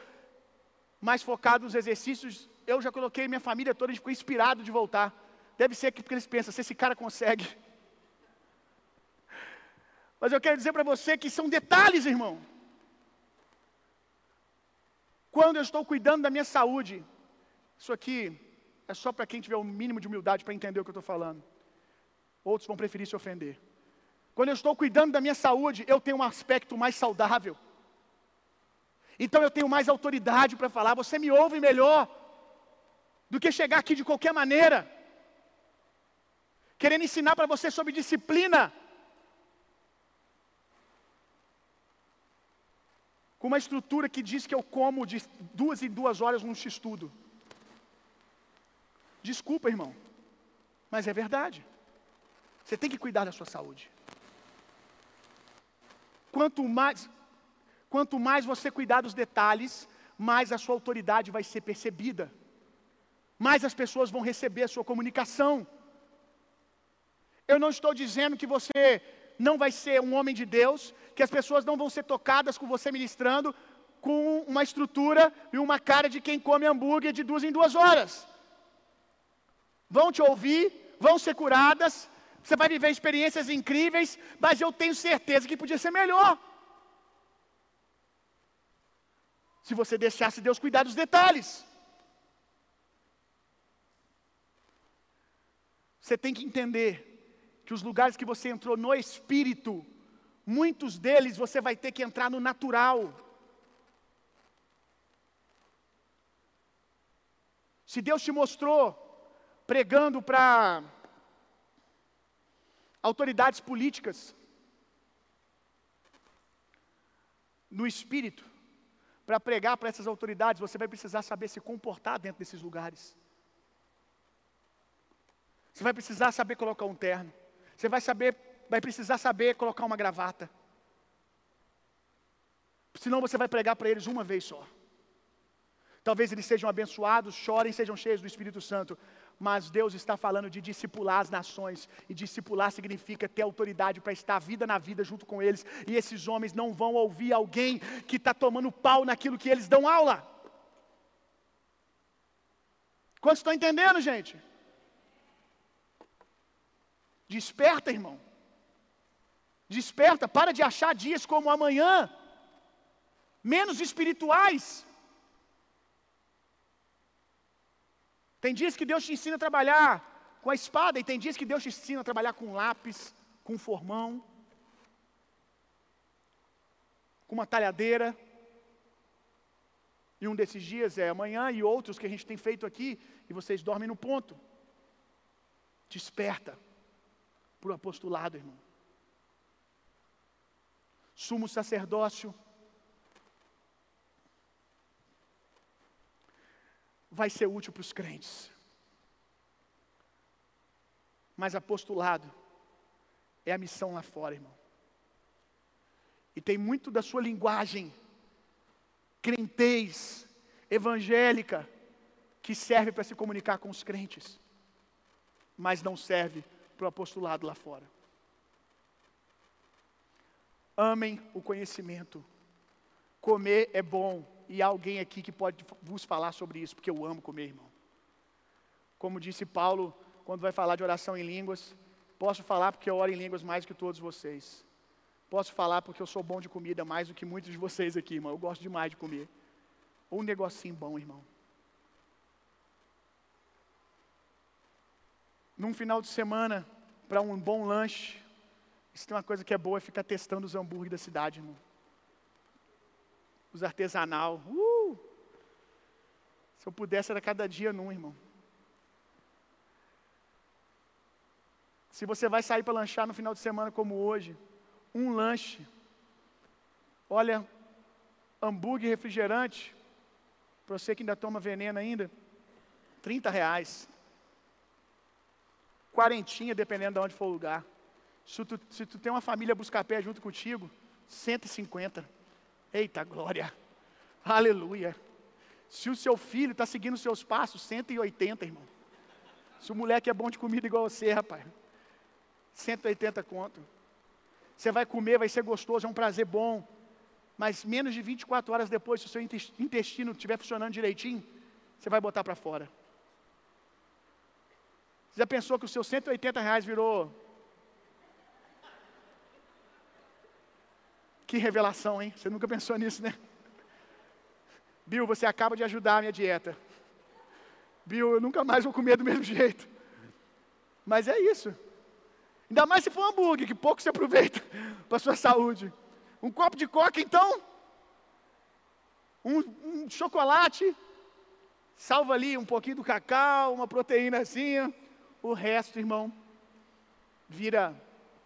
mais focado nos exercícios, eu já coloquei minha família toda, a gente ficou inspirado de voltar. Deve ser porque eles pensam, se esse cara consegue. (laughs) Mas eu quero dizer para você que são detalhes, irmão. Quando eu estou cuidando da minha saúde, isso aqui é só para quem tiver o um mínimo de humildade para entender o que eu estou falando. Outros vão preferir se ofender. Quando eu estou cuidando da minha saúde, eu tenho um aspecto mais saudável. Então eu tenho mais autoridade para falar, você me ouve melhor do que chegar aqui de qualquer maneira, querendo ensinar para você sobre disciplina, com uma estrutura que diz que eu como de duas em duas horas num x-tudo. Desculpa, irmão, mas é verdade. Você tem que cuidar da sua saúde. Quanto mais, quanto mais você cuidar dos detalhes, mais a sua autoridade vai ser percebida, mais as pessoas vão receber a sua comunicação. Eu não estou dizendo que você não vai ser um homem de Deus, que as pessoas não vão ser tocadas com você ministrando com uma estrutura e uma cara de quem come hambúrguer de duas em duas horas. Vão te ouvir, vão ser curadas, você vai viver experiências incríveis, mas eu tenho certeza que podia ser melhor. Se você deixasse Deus cuidar dos detalhes. Você tem que entender que os lugares que você entrou no espírito, muitos deles você vai ter que entrar no natural. Se Deus te mostrou pregando para autoridades políticas, no espírito, para pregar para essas autoridades, você vai precisar saber se comportar dentro desses lugares. Você vai precisar saber colocar um terno. Você vai saber, vai precisar saber colocar uma gravata. Senão você vai pregar para eles uma vez só. Talvez eles sejam abençoados, chorem, sejam cheios do Espírito Santo, mas Deus está falando de discipular as nações, e discipular significa ter autoridade para estar vida na vida junto com eles, e esses homens não vão ouvir alguém que está tomando pau naquilo que eles dão aula. Quantos estão entendendo, gente? Desperta, irmão. Desperta, para de achar dias como amanhã, menos espirituais. Tem dias que Deus te ensina a trabalhar com a espada, e tem dias que Deus te ensina a trabalhar com lápis, com formão, com uma talhadeira. E um desses dias é amanhã, e outros que a gente tem feito aqui, e vocês dormem no ponto. Desperta para o apostolado, irmão. Sumo sacerdócio. Vai ser útil para os crentes. Mas apostolado é a missão lá fora, irmão. E tem muito da sua linguagem crentez, evangélica, que serve para se comunicar com os crentes, mas não serve para o apostolado lá fora. Amem o conhecimento. Comer é bom. E há alguém aqui que pode vos falar sobre isso, porque eu amo comer, irmão. Como disse Paulo, quando vai falar de oração em línguas, posso falar porque eu oro em línguas mais que todos vocês. Posso falar porque eu sou bom de comida mais do que muitos de vocês aqui, irmão. Eu gosto demais de comer. Um negocinho bom, irmão. num final de semana, para um bom lanche, isso tem uma coisa que é boa, é ficar testando os hambúrgueres da cidade, irmão. Os artesanal. Uh! Se eu pudesse, era cada dia num, irmão. Se você vai sair para lanchar no final de semana como hoje, um lanche, olha, hambúrguer refrigerante, para você que ainda toma veneno ainda, 30 reais quarentinha, dependendo de onde for o lugar. Se tu, se tu tem uma família buscar pé junto contigo, 150. Eita glória! Aleluia! Se o seu filho está seguindo os seus passos, 180, irmão. Se o moleque é bom de comida igual você, rapaz, 180 conto. Você vai comer, vai ser gostoso, é um prazer bom. Mas menos de 24 horas depois, se o seu intestino estiver funcionando direitinho, você vai botar para fora. Você já pensou que os seus 180 reais virou. Que revelação, hein? Você nunca pensou nisso, né? Bill, você acaba de ajudar a minha dieta. Bill, eu nunca mais vou comer do mesmo jeito. Mas é isso. Ainda mais se for um hambúrguer, que pouco você aproveita (laughs) para sua saúde. Um copo de coca, então. Um, um chocolate. Salva ali um pouquinho do cacau, uma proteínazinha. O resto, irmão, vira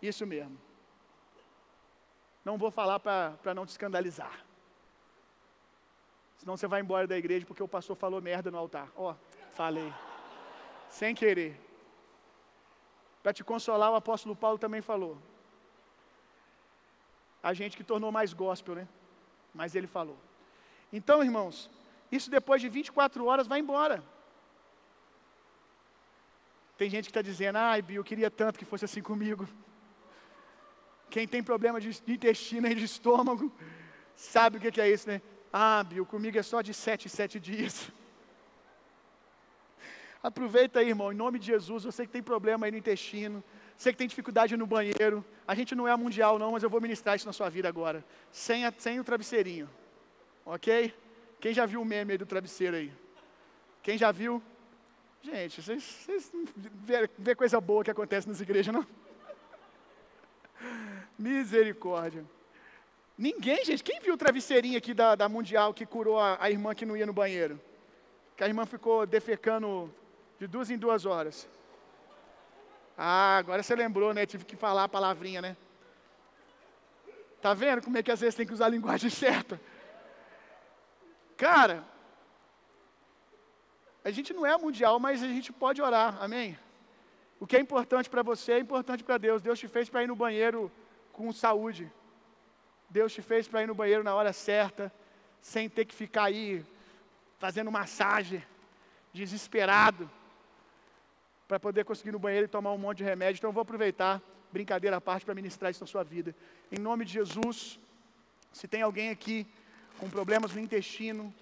isso mesmo. Não vou falar para não te escandalizar. Senão você vai embora da igreja porque o pastor falou merda no altar. Ó, oh, falei. Sem querer. Para te consolar, o apóstolo Paulo também falou. A gente que tornou mais gospel, né? Mas ele falou. Então, irmãos, isso depois de 24 horas vai embora. Tem gente que está dizendo, ai, Bill, eu queria tanto que fosse assim comigo. Quem tem problema de intestino e de estômago, sabe o que é isso, né? Ah, Bill, comigo é só de sete sete dias. (laughs) Aproveita aí, irmão, em nome de Jesus. Eu sei que tem problema aí no intestino, sei que tem dificuldade no banheiro. A gente não é mundial, não, mas eu vou ministrar isso na sua vida agora. Sem, a, sem o travesseirinho. Ok? Quem já viu o meme aí do travesseiro aí? Quem já viu? Gente, vocês, vocês vê, coisa boa que acontece nas igrejas, não? Misericórdia. Ninguém, gente. Quem viu o travesseirinho aqui da, da Mundial que curou a, a, irmã que não ia no banheiro? que a irmã ficou defecando de duas em duas horas. Ah, agora você lembrou, né? Tive que falar a palavrinha, né? Tá vendo como é que às vezes tem que usar a linguagem (laughs) certa? Cara, a gente não é mundial, mas a gente pode orar, amém? O que é importante para você é importante para Deus. Deus te fez para ir no banheiro com saúde. Deus te fez para ir no banheiro na hora certa, sem ter que ficar aí fazendo massagem, desesperado, para poder conseguir ir no banheiro e tomar um monte de remédio. Então eu vou aproveitar, brincadeira à parte, para ministrar isso na sua vida. Em nome de Jesus, se tem alguém aqui com problemas no intestino,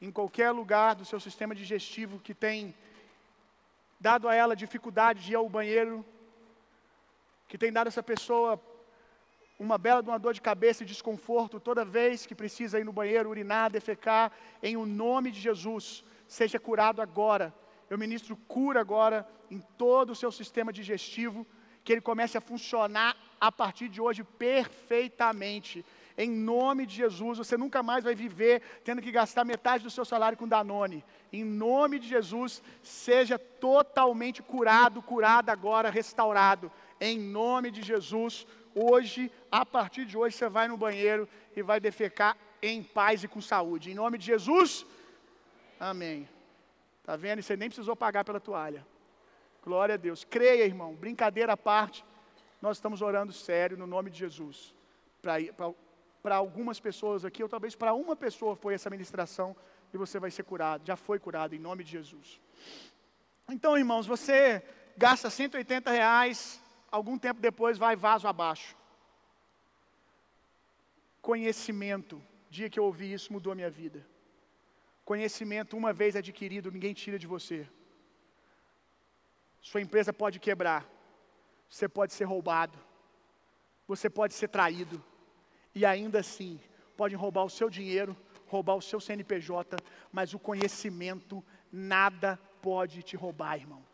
em qualquer lugar do seu sistema digestivo que tem dado a ela dificuldade de ir ao banheiro, que tem dado essa pessoa uma bela uma dor de cabeça e desconforto toda vez que precisa ir no banheiro, urinar, defecar, em o nome de Jesus, seja curado agora. Eu ministro cura agora em todo o seu sistema digestivo, que ele comece a funcionar a partir de hoje perfeitamente. Em nome de Jesus, você nunca mais vai viver tendo que gastar metade do seu salário com Danone. Em nome de Jesus, seja totalmente curado, curado agora, restaurado. Em nome de Jesus, hoje, a partir de hoje, você vai no banheiro e vai defecar em paz e com saúde. Em nome de Jesus, amém. Tá vendo? Você nem precisou pagar pela toalha. Glória a Deus. Creia, irmão. Brincadeira à parte. Nós estamos orando sério no nome de Jesus. Para algumas pessoas aqui, ou talvez para uma pessoa foi essa ministração e você vai ser curado. Já foi curado em nome de Jesus. Então, irmãos, você gasta 180 reais algum tempo depois vai vaso abaixo. Conhecimento, dia que eu ouvi isso mudou a minha vida. Conhecimento, uma vez adquirido, ninguém tira de você. Sua empresa pode quebrar, você pode ser roubado, você pode ser traído, e ainda assim, podem roubar o seu dinheiro, roubar o seu CNPJ, mas o conhecimento nada pode te roubar, irmão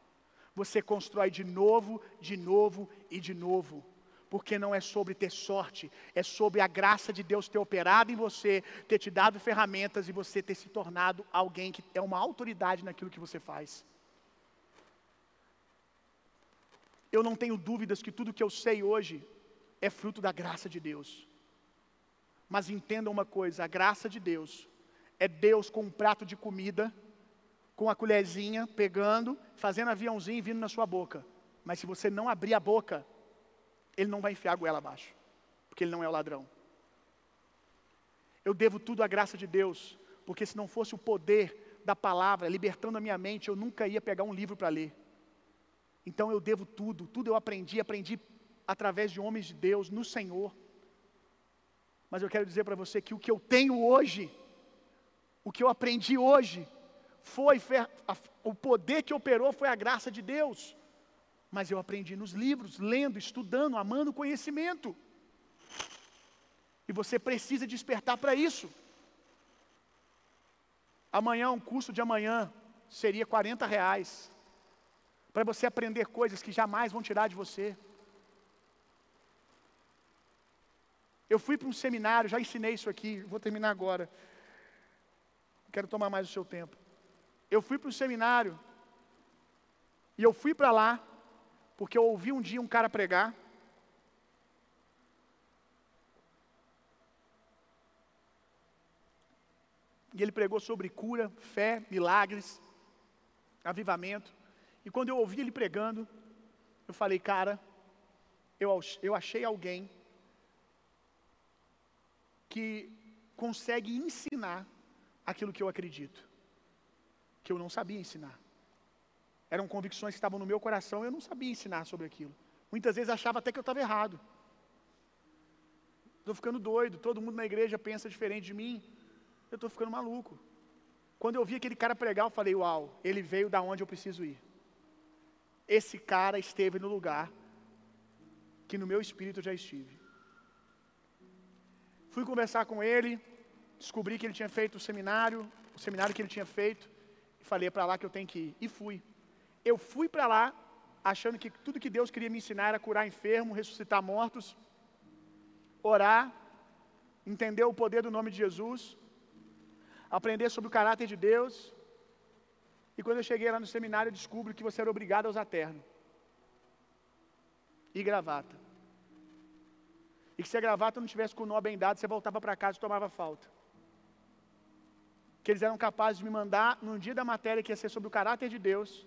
você constrói de novo, de novo e de novo. Porque não é sobre ter sorte, é sobre a graça de Deus ter operado em você, ter te dado ferramentas e você ter se tornado alguém que é uma autoridade naquilo que você faz. Eu não tenho dúvidas que tudo que eu sei hoje é fruto da graça de Deus. Mas entenda uma coisa: a graça de Deus é Deus com um prato de comida com a colherzinha, pegando, fazendo aviãozinho e vindo na sua boca. Mas se você não abrir a boca, ele não vai enfiar a goela abaixo, porque ele não é o ladrão. Eu devo tudo à graça de Deus, porque se não fosse o poder da palavra libertando a minha mente, eu nunca ia pegar um livro para ler. Então eu devo tudo, tudo eu aprendi, aprendi através de homens de Deus, no Senhor. Mas eu quero dizer para você que o que eu tenho hoje, o que eu aprendi hoje, foi o poder que operou foi a graça de Deus. Mas eu aprendi nos livros, lendo, estudando, amando o conhecimento. E você precisa despertar para isso. Amanhã, um curso de amanhã seria 40 reais. Para você aprender coisas que jamais vão tirar de você. Eu fui para um seminário, já ensinei isso aqui, vou terminar agora. Quero tomar mais o seu tempo. Eu fui para o seminário, e eu fui para lá, porque eu ouvi um dia um cara pregar, e ele pregou sobre cura, fé, milagres, avivamento, e quando eu ouvi ele pregando, eu falei, cara, eu, eu achei alguém que consegue ensinar aquilo que eu acredito que eu não sabia ensinar. Eram convicções que estavam no meu coração e eu não sabia ensinar sobre aquilo. Muitas vezes achava até que eu estava errado. Estou ficando doido, todo mundo na igreja pensa diferente de mim. Eu estou ficando maluco. Quando eu vi aquele cara pregar, eu falei: Uau, ele veio da onde eu preciso ir. Esse cara esteve no lugar que no meu espírito eu já estive. Fui conversar com ele, descobri que ele tinha feito o seminário, o seminário que ele tinha feito. Falei, é para lá que eu tenho que ir. E fui. Eu fui para lá, achando que tudo que Deus queria me ensinar era curar enfermo, ressuscitar mortos, orar, entender o poder do nome de Jesus, aprender sobre o caráter de Deus, E quando eu cheguei lá no seminário, eu descubro que você era obrigado a usar terno e gravata. E que se a gravata não tivesse com o nó bem dado, você voltava para casa e tomava falta. Que eles eram capazes de me mandar, num dia da matéria que ia ser sobre o caráter de Deus,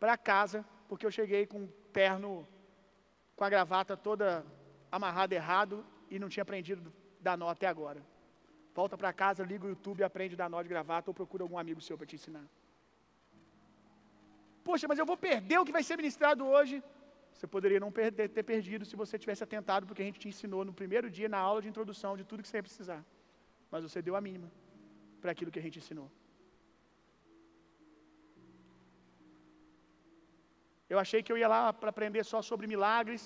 para casa, porque eu cheguei com um terno, com a gravata toda amarrada errado e não tinha aprendido dar nó até agora. Volta para casa, liga o YouTube aprende a dar nó de gravata ou procura algum amigo seu para te ensinar. Poxa, mas eu vou perder o que vai ser ministrado hoje. Você poderia não perder, ter perdido se você tivesse atentado porque a gente te ensinou no primeiro dia, na aula de introdução, de tudo que você ia precisar. Mas você deu a mínima para aquilo que a gente ensinou. Eu achei que eu ia lá para aprender só sobre milagres.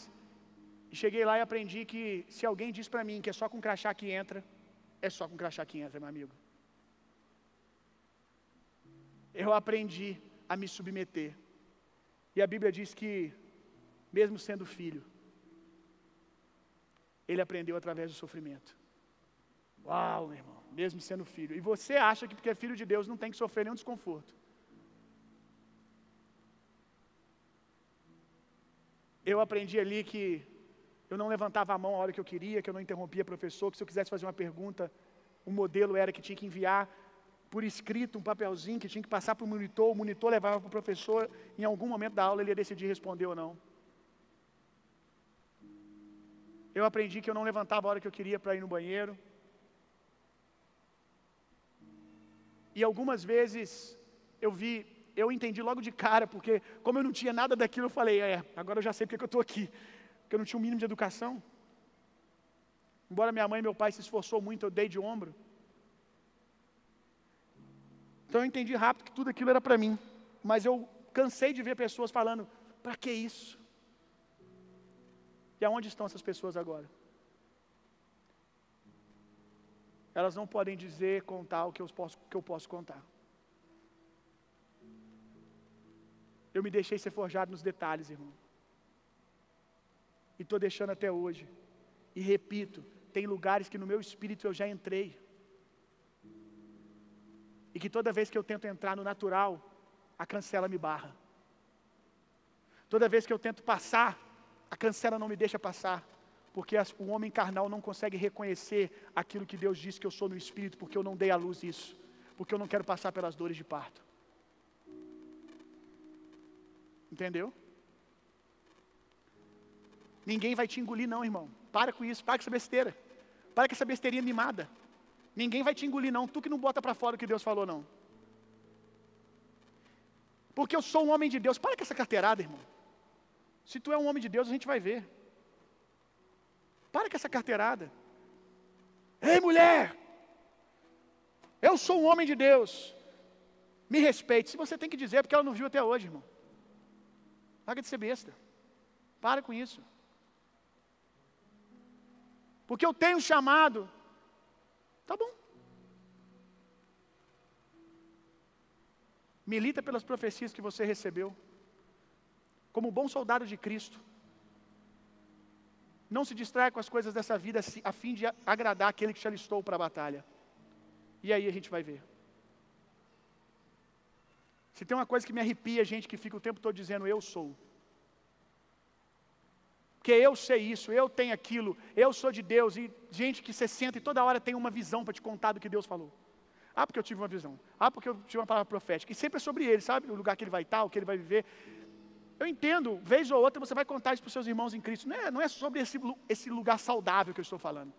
E cheguei lá e aprendi que se alguém diz para mim que é só com crachá que entra, é só com crachá que entra, meu amigo. Eu aprendi a me submeter. E a Bíblia diz que, mesmo sendo filho, ele aprendeu através do sofrimento. Uau, meu irmão, mesmo sendo filho. E você acha que porque é filho de Deus não tem que sofrer nenhum desconforto. Eu aprendi ali que eu não levantava a mão a hora que eu queria, que eu não interrompia professor, que se eu quisesse fazer uma pergunta, o modelo era que tinha que enviar por escrito um papelzinho que tinha que passar para o monitor, o monitor levava para o professor, em algum momento da aula ele ia decidir responder ou não. Eu aprendi que eu não levantava a hora que eu queria para ir no banheiro. E algumas vezes eu vi, eu entendi logo de cara, porque como eu não tinha nada daquilo, eu falei, é, agora eu já sei porque que eu estou aqui. Porque eu não tinha um mínimo de educação. Embora minha mãe e meu pai se esforçou muito, eu dei de ombro. Então eu entendi rápido que tudo aquilo era para mim. Mas eu cansei de ver pessoas falando: para que isso? E aonde estão essas pessoas agora? Elas não podem dizer, contar o que eu posso, que eu posso contar. Eu me deixei ser forjado nos detalhes, irmão. E estou deixando até hoje. E repito, tem lugares que no meu espírito eu já entrei. E que toda vez que eu tento entrar no natural, a cancela me barra. Toda vez que eu tento passar, a cancela não me deixa passar. Porque o homem carnal não consegue reconhecer aquilo que Deus diz que eu sou no espírito, porque eu não dei à luz isso. Porque eu não quero passar pelas dores de parto. Entendeu? Ninguém vai te engolir, não, irmão. Para com isso, para com essa besteira. Para com essa besteirinha mimada. Ninguém vai te engolir, não. Tu que não bota para fora o que Deus falou, não. Porque eu sou um homem de Deus. Para com essa carteirada, irmão. Se tu é um homem de Deus, a gente vai ver. Para com essa carteirada. Ei, mulher! Eu sou um homem de Deus. Me respeite. Se você tem que dizer, é porque ela não viu até hoje, irmão. Larga de ser besta. Para com isso. Porque eu tenho chamado Tá bom. Milita pelas profecias que você recebeu. Como bom soldado de Cristo. Não se distraia com as coisas dessa vida a fim de agradar aquele que te alistou para a batalha. E aí a gente vai ver. Se tem uma coisa que me arrepia, gente que fica o tempo todo dizendo eu sou porque eu sei isso, eu tenho aquilo, eu sou de Deus, e gente que se senta e toda hora tem uma visão para te contar do que Deus falou. Ah, porque eu tive uma visão. Ah, porque eu tive uma palavra profética. E sempre é sobre ele, sabe? O lugar que ele vai estar, o que ele vai viver. Eu entendo, vez ou outra você vai contar isso para os seus irmãos em Cristo. Não é, não é sobre esse, esse lugar saudável que eu estou falando.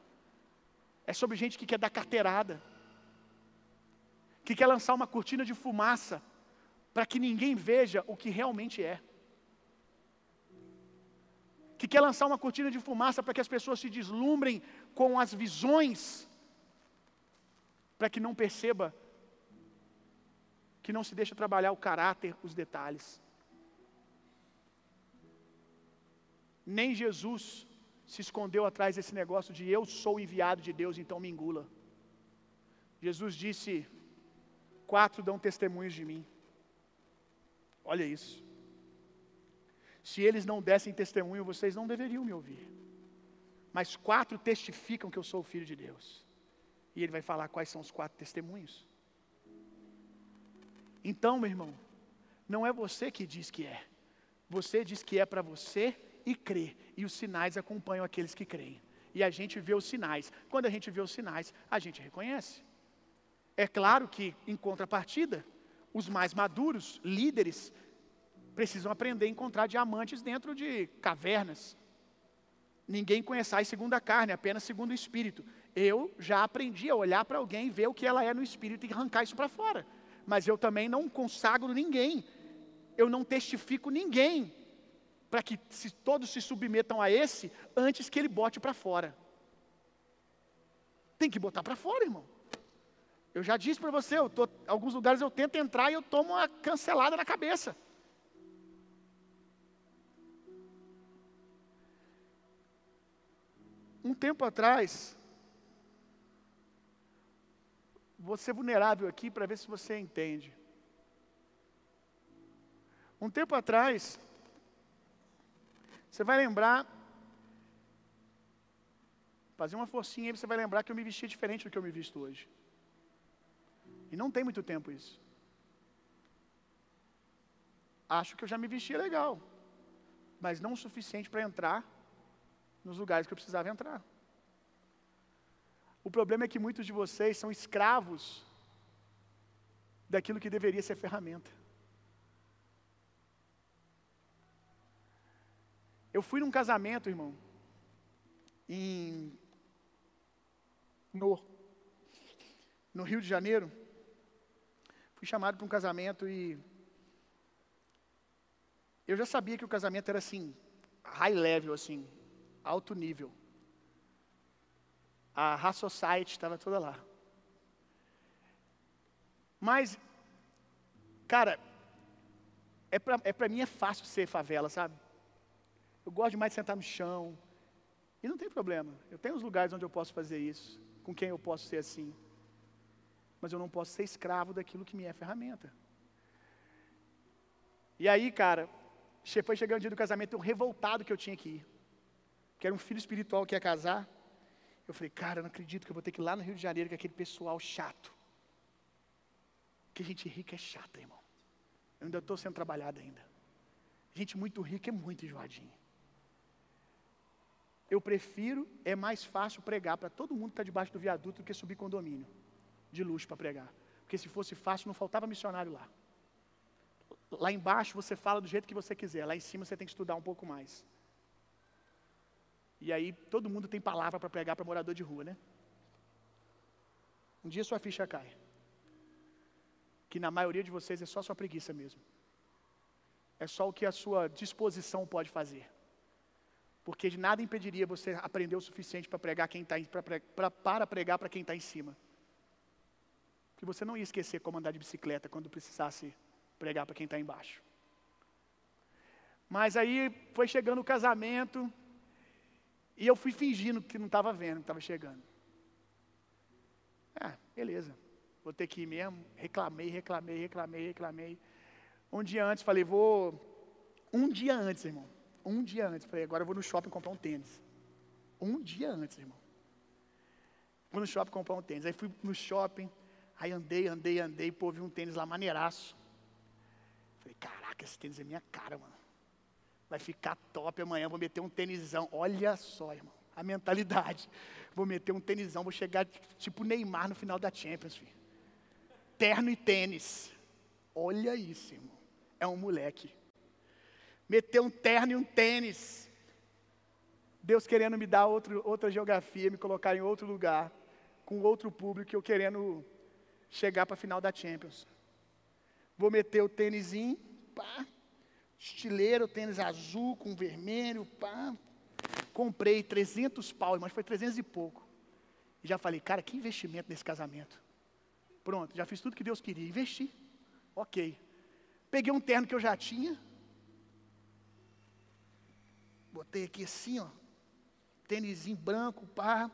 É sobre gente que quer dar carteirada. Que quer lançar uma cortina de fumaça para que ninguém veja o que realmente é que quer lançar uma cortina de fumaça para que as pessoas se deslumbrem com as visões, para que não perceba que não se deixa trabalhar o caráter, os detalhes. Nem Jesus se escondeu atrás desse negócio de eu sou enviado de Deus, então me engula. Jesus disse: quatro dão testemunhos de mim. Olha isso. Se eles não dessem testemunho, vocês não deveriam me ouvir. Mas quatro testificam que eu sou o filho de Deus. E ele vai falar quais são os quatro testemunhos. Então, meu irmão, não é você que diz que é. Você diz que é para você e crê. E os sinais acompanham aqueles que creem. E a gente vê os sinais. Quando a gente vê os sinais, a gente reconhece. É claro que, em contrapartida, os mais maduros, líderes, precisam aprender a encontrar diamantes dentro de cavernas. Ninguém conhece a segundo a carne, apenas segundo o espírito. Eu já aprendi a olhar para alguém, ver o que ela é no espírito e arrancar isso para fora. Mas eu também não consagro ninguém. Eu não testifico ninguém para que se, todos se submetam a esse antes que ele bote para fora. Tem que botar para fora, irmão. Eu já disse para você, eu tô, alguns lugares eu tento entrar e eu tomo uma cancelada na cabeça. Um tempo atrás, vou ser vulnerável aqui para ver se você entende. Um tempo atrás, você vai lembrar, fazer uma forcinha aí, você vai lembrar que eu me vestia diferente do que eu me visto hoje. E não tem muito tempo isso. Acho que eu já me vestia legal, mas não o suficiente para entrar nos lugares que eu precisava entrar. O problema é que muitos de vocês são escravos daquilo que deveria ser ferramenta. Eu fui num casamento, irmão, em no, no Rio de Janeiro, fui chamado para um casamento e eu já sabia que o casamento era assim, high level, assim, alto nível. A Race Society estava toda lá. Mas, cara, é para é pra mim é fácil ser favela, sabe? Eu gosto demais de sentar no chão. E não tem problema. Eu tenho os lugares onde eu posso fazer isso, com quem eu posso ser assim mas eu não posso ser escravo daquilo que me é ferramenta. E aí, cara, foi chegando o dia do casamento, eu revoltado que eu tinha que ir. Que era um filho espiritual que ia casar. Eu falei, cara, eu não acredito que eu vou ter que ir lá no Rio de Janeiro com aquele pessoal chato. Que gente rica é chata, irmão. Eu ainda estou sendo trabalhado ainda. Gente muito rica é muito enjoadinha. Eu prefiro, é mais fácil pregar para todo mundo que está debaixo do viaduto do que subir condomínio de luxo para pregar. Porque se fosse fácil, não faltava missionário lá. Lá embaixo você fala do jeito que você quiser, lá em cima você tem que estudar um pouco mais. E aí todo mundo tem palavra para pregar para morador de rua, né? Um dia sua ficha cai. Que na maioria de vocês é só sua preguiça mesmo. É só o que a sua disposição pode fazer. Porque de nada impediria você aprender o suficiente para pregar quem tá, pra, para pregar para quem está em cima que você não ia esquecer como andar de bicicleta quando precisasse pregar para quem está embaixo. Mas aí foi chegando o casamento, e eu fui fingindo que não estava vendo, que estava chegando. Ah, beleza, vou ter que ir mesmo. Reclamei, reclamei, reclamei, reclamei. Um dia antes, falei, vou. Um dia antes, irmão. Um dia antes. Falei, agora eu vou no shopping comprar um tênis. Um dia antes, irmão. Vou no shopping comprar um tênis. Aí fui no shopping, Aí andei, andei, andei, pô, vi um tênis lá maneiraço. Falei, caraca, esse tênis é minha cara, mano. Vai ficar top amanhã, vou meter um tênisão. Olha só, irmão, a mentalidade. (laughs) Vou meter um tênisão, vou chegar tipo Neymar no final da Champions, filho. Terno e tênis. Olha isso, irmão. É um moleque. Meter um terno e um tênis. Deus querendo me dar outro, outra geografia, me colocar em outro lugar, com outro público, eu querendo chegar para a final da Champions. Vou meter o tênisinho, pá, estileiro, tênis azul com vermelho, pá. Comprei 300 pau, mas foi 300 e pouco. E já falei, cara, que investimento nesse casamento. Pronto, já fiz tudo que Deus queria, investi. Ok. Peguei um terno que eu já tinha. Botei aqui assim, ó. Tênisinho branco, pá.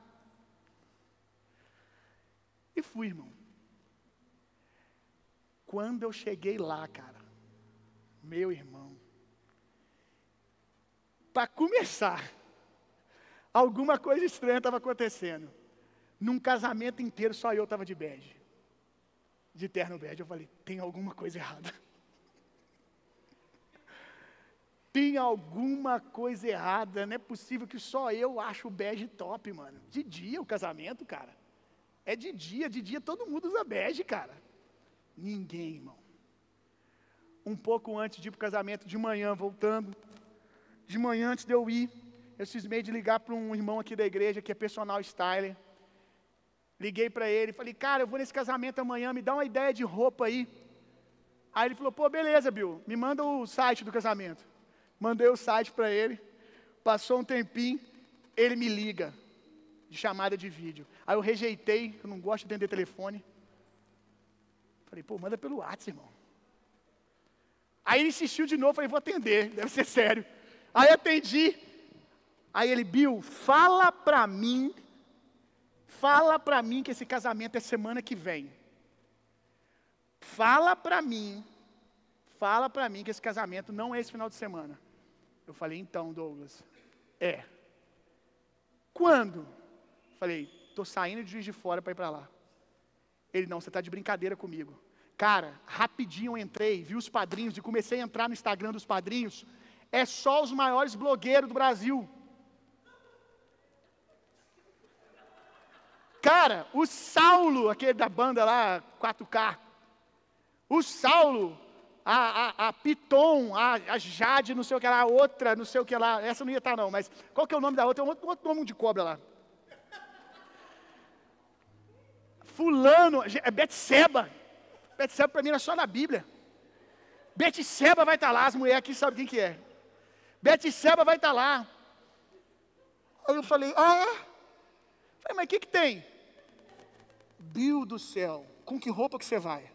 E fui, irmão. Quando eu cheguei lá, cara, meu irmão, para começar, alguma coisa estranha estava acontecendo. Num casamento inteiro, só eu estava de bege. de terno bege. Eu falei, tem alguma coisa errada. Tem alguma coisa errada. Não é possível que só eu acho o bege top, mano. De dia o casamento, cara. É de dia, de dia todo mundo usa bege, cara. Ninguém, irmão. Um pouco antes de ir para o casamento, de manhã, voltando. De manhã, antes de eu ir, eu cismei de ligar para um irmão aqui da igreja, que é personal styler. Liguei para ele, falei, cara, eu vou nesse casamento amanhã, me dá uma ideia de roupa aí. Aí ele falou, pô, beleza, Bill, me manda o site do casamento. Mandei o site para ele, passou um tempinho, ele me liga, de chamada de vídeo. Aí eu rejeitei, eu não gosto de atender telefone. Falei, pô, manda pelo WhatsApp, irmão. Aí ele insistiu de novo, falei, vou atender, deve ser sério. Aí atendi. Aí ele, Bill, fala para mim Fala para mim que esse casamento é semana que vem. Fala para mim, fala para mim que esse casamento não é esse final de semana. Eu falei, então, Douglas, é. Quando? Falei, tô saindo de Juiz de Fora para ir para lá. Ele, não, você está de brincadeira comigo. Cara, rapidinho eu entrei, vi os padrinhos e comecei a entrar no Instagram dos padrinhos. É só os maiores blogueiros do Brasil. Cara, o Saulo, aquele da banda lá, 4K, o Saulo, a, a, a Piton, a, a, Jade, não sei o que lá, a outra, não sei o que lá, essa não ia estar não, mas qual que é o nome da outra? Tem um outro, outro nome de cobra lá. Fulano, é Betseba. Betseba para mim era só na Bíblia. Betseba vai estar lá, as mulheres aqui sabem quem que é. Betseba vai estar lá. Aí eu falei, ah, é? Falei, mas o que que tem? Bill do céu, com que roupa que você vai?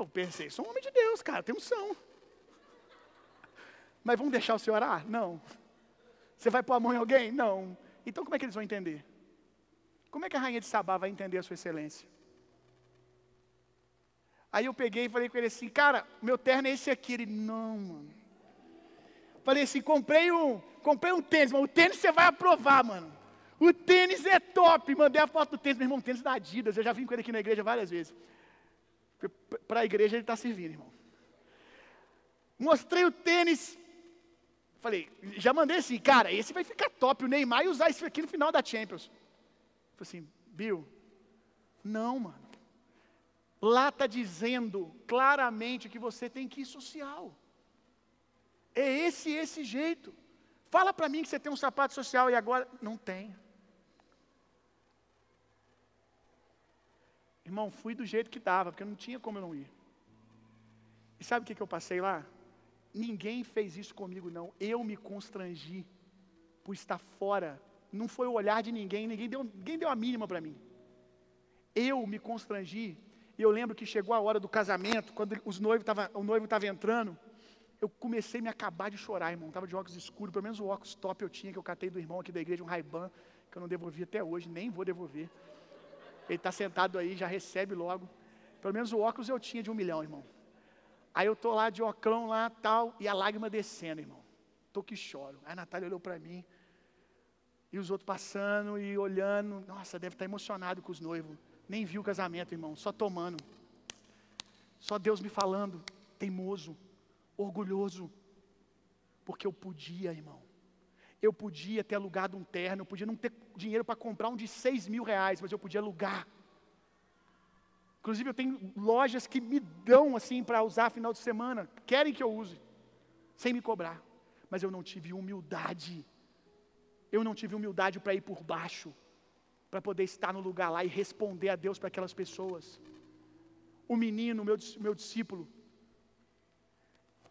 Eu pensei, sou um homem de Deus, cara, tem unção. Mas vamos deixar o senhor orar? Não. Você vai pôr a mão em alguém? Não. Então como é que eles vão entender? Como é que a rainha de Sabá vai entender a sua excelência? Aí eu peguei e falei com ele assim, cara, meu terno é esse aqui. Ele, não, mano. Falei assim, comprei um, comprei um tênis, mas o tênis você vai aprovar, mano. O tênis é top. Mandei a foto do tênis, meu irmão, tênis da Adidas. Eu já vim com ele aqui na igreja várias vezes. Para a igreja ele está servindo, irmão. Mostrei o tênis. Falei, já mandei assim, cara, esse vai ficar top. O Neymar ia usar isso aqui no final da Champions. Falei assim, Bill, não, mano. Lá está dizendo claramente que você tem que ir social. É esse esse jeito. Fala para mim que você tem um sapato social e agora não tem. Irmão, fui do jeito que dava, porque não tinha como eu não ir. E sabe o que, que eu passei lá? Ninguém fez isso comigo, não. Eu me constrangi por estar fora. Não foi o olhar de ninguém, ninguém deu, ninguém deu a mínima para mim. Eu me constrangi. E eu lembro que chegou a hora do casamento, quando os noivos tava, o noivo estava entrando, eu comecei a me acabar de chorar, irmão. Estava de óculos escuros, pelo menos o óculos top eu tinha, que eu catei do irmão aqui da igreja, um Ray-Ban, que eu não devolvi até hoje, nem vou devolver. Ele está sentado aí, já recebe logo. Pelo menos o óculos eu tinha de um milhão, irmão. Aí eu estou lá de oclão lá, tal, e a lágrima descendo, irmão. Tô que choro. Aí a Natália olhou para mim. E os outros passando e olhando. Nossa, deve estar tá emocionado com os noivos. Nem viu o casamento, irmão. Só tomando. Só Deus me falando. Teimoso. Orgulhoso. Porque eu podia, irmão eu podia ter alugado um terno, eu podia não ter dinheiro para comprar um de seis mil reais, mas eu podia alugar. Inclusive, eu tenho lojas que me dão assim para usar final de semana, querem que eu use, sem me cobrar. Mas eu não tive humildade. Eu não tive humildade para ir por baixo, para poder estar no lugar lá e responder a Deus para aquelas pessoas. O menino, meu, meu discípulo,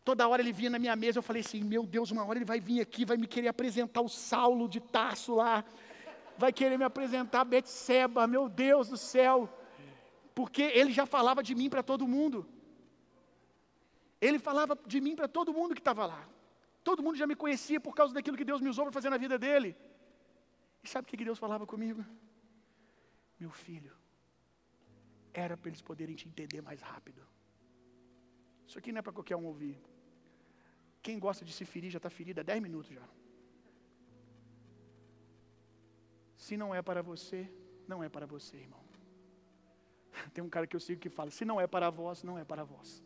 Toda hora ele vinha na minha mesa, eu falei assim: meu Deus, uma hora ele vai vir aqui, vai me querer apresentar o Saulo de Taço lá, vai querer me apresentar Betseba, meu Deus do céu, porque ele já falava de mim para todo mundo. Ele falava de mim para todo mundo que estava lá. Todo mundo já me conhecia por causa daquilo que Deus me usou para fazer na vida dele. E sabe o que Deus falava comigo? Meu filho, era para eles poderem te entender mais rápido. Isso aqui não é para qualquer um ouvir. Quem gosta de se ferir já está ferido há 10 minutos já. Se não é para você, não é para você, irmão. (laughs) Tem um cara que eu sigo que fala: se não é para vós, não é para vós.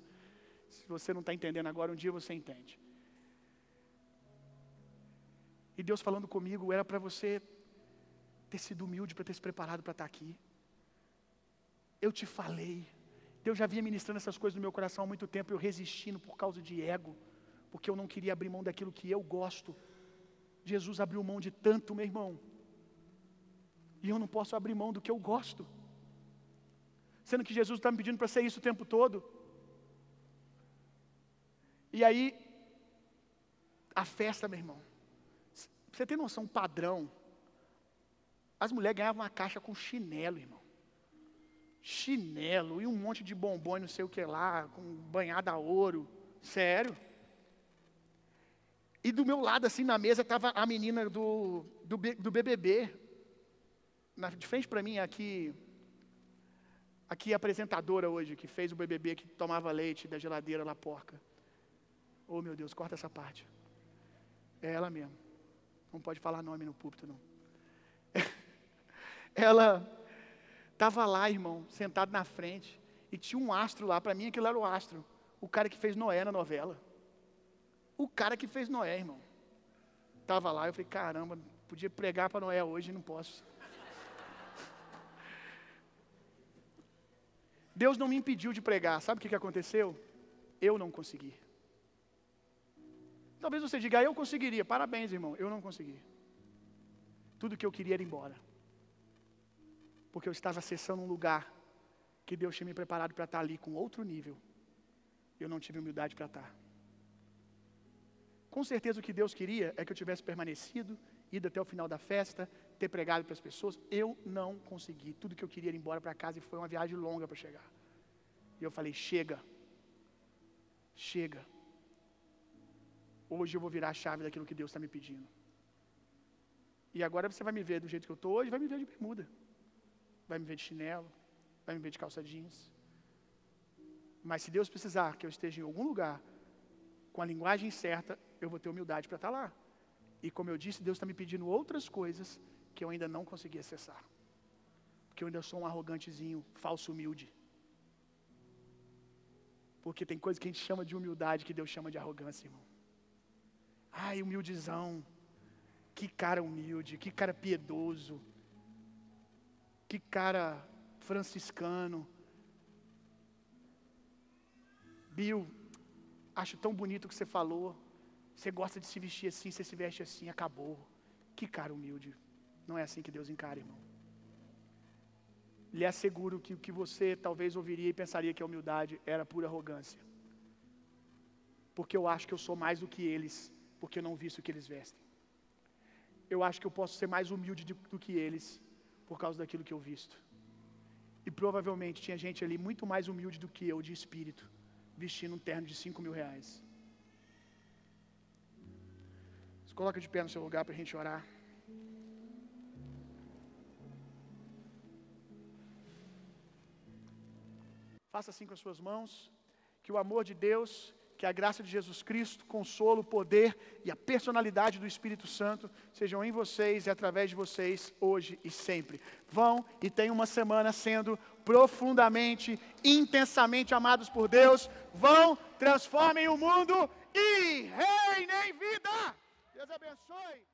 Se você não está entendendo agora, um dia você entende. E Deus falando comigo era para você ter sido humilde, para ter se preparado para estar aqui. Eu te falei. Deus já vinha ministrando essas coisas no meu coração há muito tempo, eu resistindo por causa de ego, porque eu não queria abrir mão daquilo que eu gosto. Jesus abriu mão de tanto, meu irmão. E eu não posso abrir mão do que eu gosto. Sendo que Jesus está me pedindo para ser isso o tempo todo. E aí, a festa, meu irmão. Você tem noção, um padrão. As mulheres ganhavam uma caixa com chinelo, irmão. Chinelo e um monte de bombom não sei o que lá, com banhada a ouro. Sério. E do meu lado, assim, na mesa, estava a menina do, do, do BBB. Na, de frente para mim, aqui, aqui apresentadora hoje, que fez o BBB, que tomava leite da geladeira lá, porca. Oh, meu Deus, corta essa parte. É ela mesmo. Não pode falar nome no púlpito, não. (laughs) ela estava lá, irmão, sentado na frente, e tinha um astro lá, para mim aquilo era o astro. O cara que fez Noé na novela. O cara que fez Noé, irmão. Estava lá, eu falei, caramba, podia pregar para Noé hoje, não posso. Deus não me impediu de pregar. Sabe o que, que aconteceu? Eu não consegui. Talvez você diga, ah, eu conseguiria. Parabéns, irmão. Eu não consegui. Tudo que eu queria era ir embora. Porque eu estava acessando um lugar que Deus tinha me preparado para estar ali com outro nível. Eu não tive humildade para estar. Com certeza o que Deus queria é que eu tivesse permanecido, ido até o final da festa, ter pregado para as pessoas. Eu não consegui. Tudo que eu queria era ir embora para casa e foi uma viagem longa para chegar. E eu falei: chega. Chega. Hoje eu vou virar a chave daquilo que Deus está me pedindo. E agora você vai me ver do jeito que eu estou hoje, vai me ver de bermuda. Vai me ver de chinelo, vai me ver de calça jeans. Mas se Deus precisar que eu esteja em algum lugar com a linguagem certa, eu vou ter humildade para estar lá. E como eu disse, Deus está me pedindo outras coisas que eu ainda não consegui acessar. Porque eu ainda sou um arrogantezinho, falso humilde. Porque tem coisa que a gente chama de humildade que Deus chama de arrogância, irmão. Ai, humildezão. Que cara humilde, que cara piedoso. Que cara franciscano. Bill, acho tão bonito o que você falou. Você gosta de se vestir assim, você se veste assim, acabou. Que cara humilde. Não é assim que Deus encara, irmão. Lhe asseguro que o que você talvez ouviria e pensaria que a humildade era pura arrogância. Porque eu acho que eu sou mais do que eles, porque eu não visto o que eles vestem. Eu acho que eu posso ser mais humilde do que eles, por causa daquilo que eu visto. E provavelmente tinha gente ali muito mais humilde do que eu de espírito, vestindo um terno de 5 mil reais. Se coloca de pé no seu lugar para a gente orar. Faça assim com as suas mãos. Que o amor de Deus, que a graça de Jesus Cristo, consolo, poder e a personalidade do Espírito Santo sejam em vocês e através de vocês hoje e sempre. Vão e tenham uma semana sendo profundamente, intensamente amados por Deus. Vão, transformem o mundo e reinem vida. Deus abençoe.